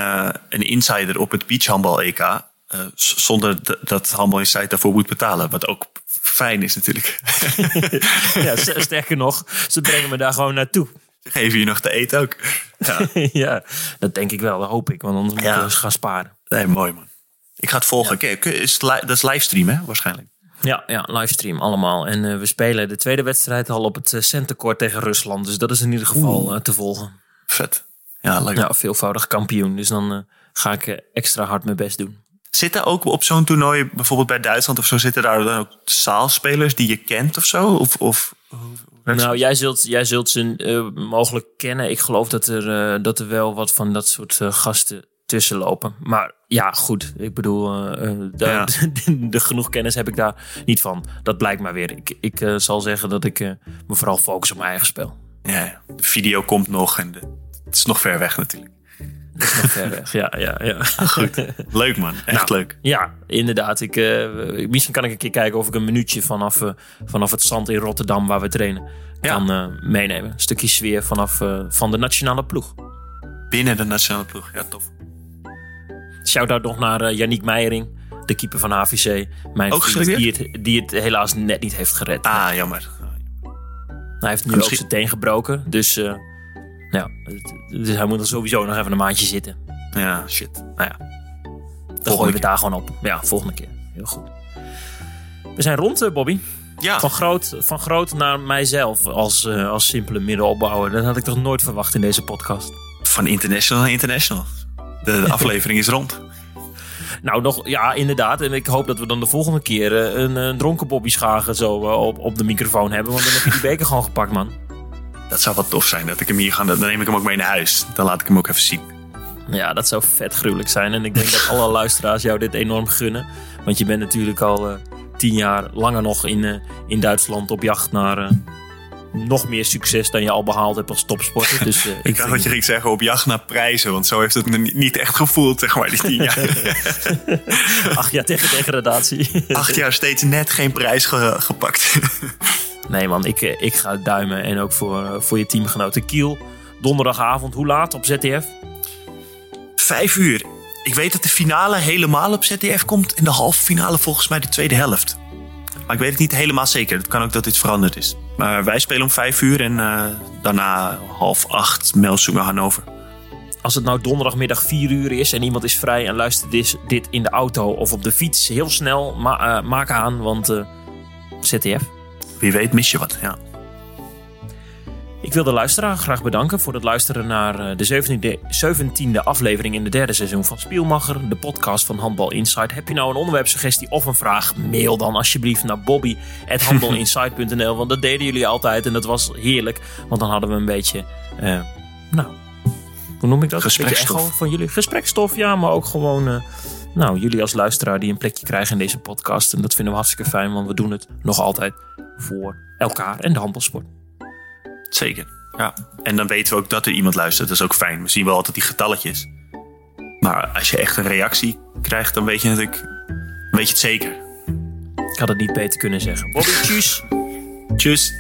een insider op het beachhandbal EK. zonder dat Handbal Insight daarvoor moet betalen. Wat ook fijn is natuurlijk. ja, sterker nog, ze brengen me daar gewoon naartoe. Ze geven je nog te eten ook. Ja, ja, dat denk ik wel, dat hoop ik, want anders moet Ja. ik eens gaan sparen. nee, mooi man. Ik ga het volgen. Kun- is dat is livestream hè, waarschijnlijk. Ja, ja, livestream allemaal. En eh, we spelen de tweede wedstrijd al op het centercourt tegen Rusland. Dus dat is in ieder geval eh, te volgen. Vet. Ja, leuk. Ja, veelvoudig kampioen. Dus dan ga ik extra hard mijn best doen. Zitten ook op zo'n toernooi, bijvoorbeeld bij Duitsland of zo, zitten daar dan ook zaalspelers die je kent of zo? Of, of Nou, jij zult, jij zult ze eh, mogelijk kennen. Ik geloof dat er, eh, dat er wel wat van dat soort eh, gasten tussen lopen. Maar ja, goed. Ik bedoel, de, de genoeg kennis heb ik daar niet van. Dat blijkt maar weer. Ik, ik zal zeggen dat ik me vooral focus op mijn eigen spel. ja, ja. de video komt nog en de, het is nog ver weg natuurlijk. Dat is nog ver weg. Ja, ja, ja. Goed. Leuk man, echt Nou, leuk. Ja, inderdaad. Ik, eh, misschien kan ik een keer kijken of ik een minuutje vanaf, eh, vanaf het zand in Rotterdam waar we trainen Ja. kan eh, meenemen. Een stukje sfeer vanaf van de nationale ploeg. Binnen de nationale ploeg, ja tof. Shout-out nog naar Yannick Meijering, de keeper van HVC. Mijn Ook vriend die het, die het helaas net niet heeft gered. Ah, jammer. Hij heeft nu Misschien- ook zijn teen gebroken. Dus, ja, dus hij moet er sowieso nog even een maandje zitten. Ja, shit. Nou ja. Dan gooien we het daar gewoon op. Ja, volgende keer. Heel goed. We zijn rond, eh, Bobby. Ja, Van groot, van groot naar mijzelf als, eh, als simpele middenopbouwer. Dat had ik toch nooit verwacht in deze podcast. van international naar international. De, de aflevering is rond. Nou, nog, ja, inderdaad. En ik hoop dat we dan de volgende keer eh, een, een dronken Bobby Schagen zo op, op de microfoon hebben. Want dan heb je die beker gewoon gepakt, man. Dat zou wel tof zijn dat ik hem hier ga. Dan neem ik hem ook mee naar huis. Dan laat ik hem ook even zien. Ja, dat zou vet gruwelijk zijn. En ik denk dat alle luisteraars jou dit enorm gunnen. Want je bent natuurlijk al eh, tien jaar langer nog in, eh, in Duitsland op jacht naar eh, nog meer succes dan je al behaald hebt als topsporter. Dus Ik ik dacht dat je ging zeggen op jacht naar prijzen. Want zo heeft het me niet- echt gevoeld, zeg maar, die tien jaar. Ach ja, tegen degradatie. Acht jaar steeds net geen prijs ge- gepakt. Nee man, ik, eh, ik ga duimen. En ook voor, eh, voor je teamgenoten. Kiel, donderdagavond. Hoe laat op ZDF? Vijf uur. Ik weet dat de finale helemaal op ZDF komt. En de halve finale volgens mij de tweede helft. Maar ik weet het niet helemaal zeker. Het kan ook dat dit veranderd is. Maar wij spelen om vijf uur. En eh, daarna half acht Melsunger Hannover. Als het nou donderdagmiddag 4 uur is en iemand is vrij en luistert dit, in de auto of op de fiets, heel snel ma maak aan, want eh, ZDF. Wie weet mis je wat, ja. Ik wil de luisteraar graag bedanken voor het luisteren naar eh, de 17e, 17e aflevering in de derde seizoen van Spielmacher, de podcast van Handbal Insight. Heb je nou een onderwerpsuggestie of een vraag? Mail dan alsjeblieft naar bobby.handbalinsight.nl, want dat deden jullie altijd en dat was heerlijk, want dan hadden we een beetje, eh, nou, hoe noem ik dat? Een Gesprekstof. echo van jullie. Gesprekstof, ja, maar ook gewoon, eh, nou, jullie als luisteraar die een plekje krijgen in deze podcast. En dat vinden we hartstikke fijn, want we doen het nog altijd voor elkaar en de handbalsport. Zeker. Ja. En dan weten we ook dat er iemand luistert. Dat is ook fijn. We zien wel altijd die getalletjes. Maar als je echt een reactie krijgt, dan weet je natuurlijk... Weet je het zeker. Ik had het niet beter kunnen zeggen. Bobby, tjus. Tjus.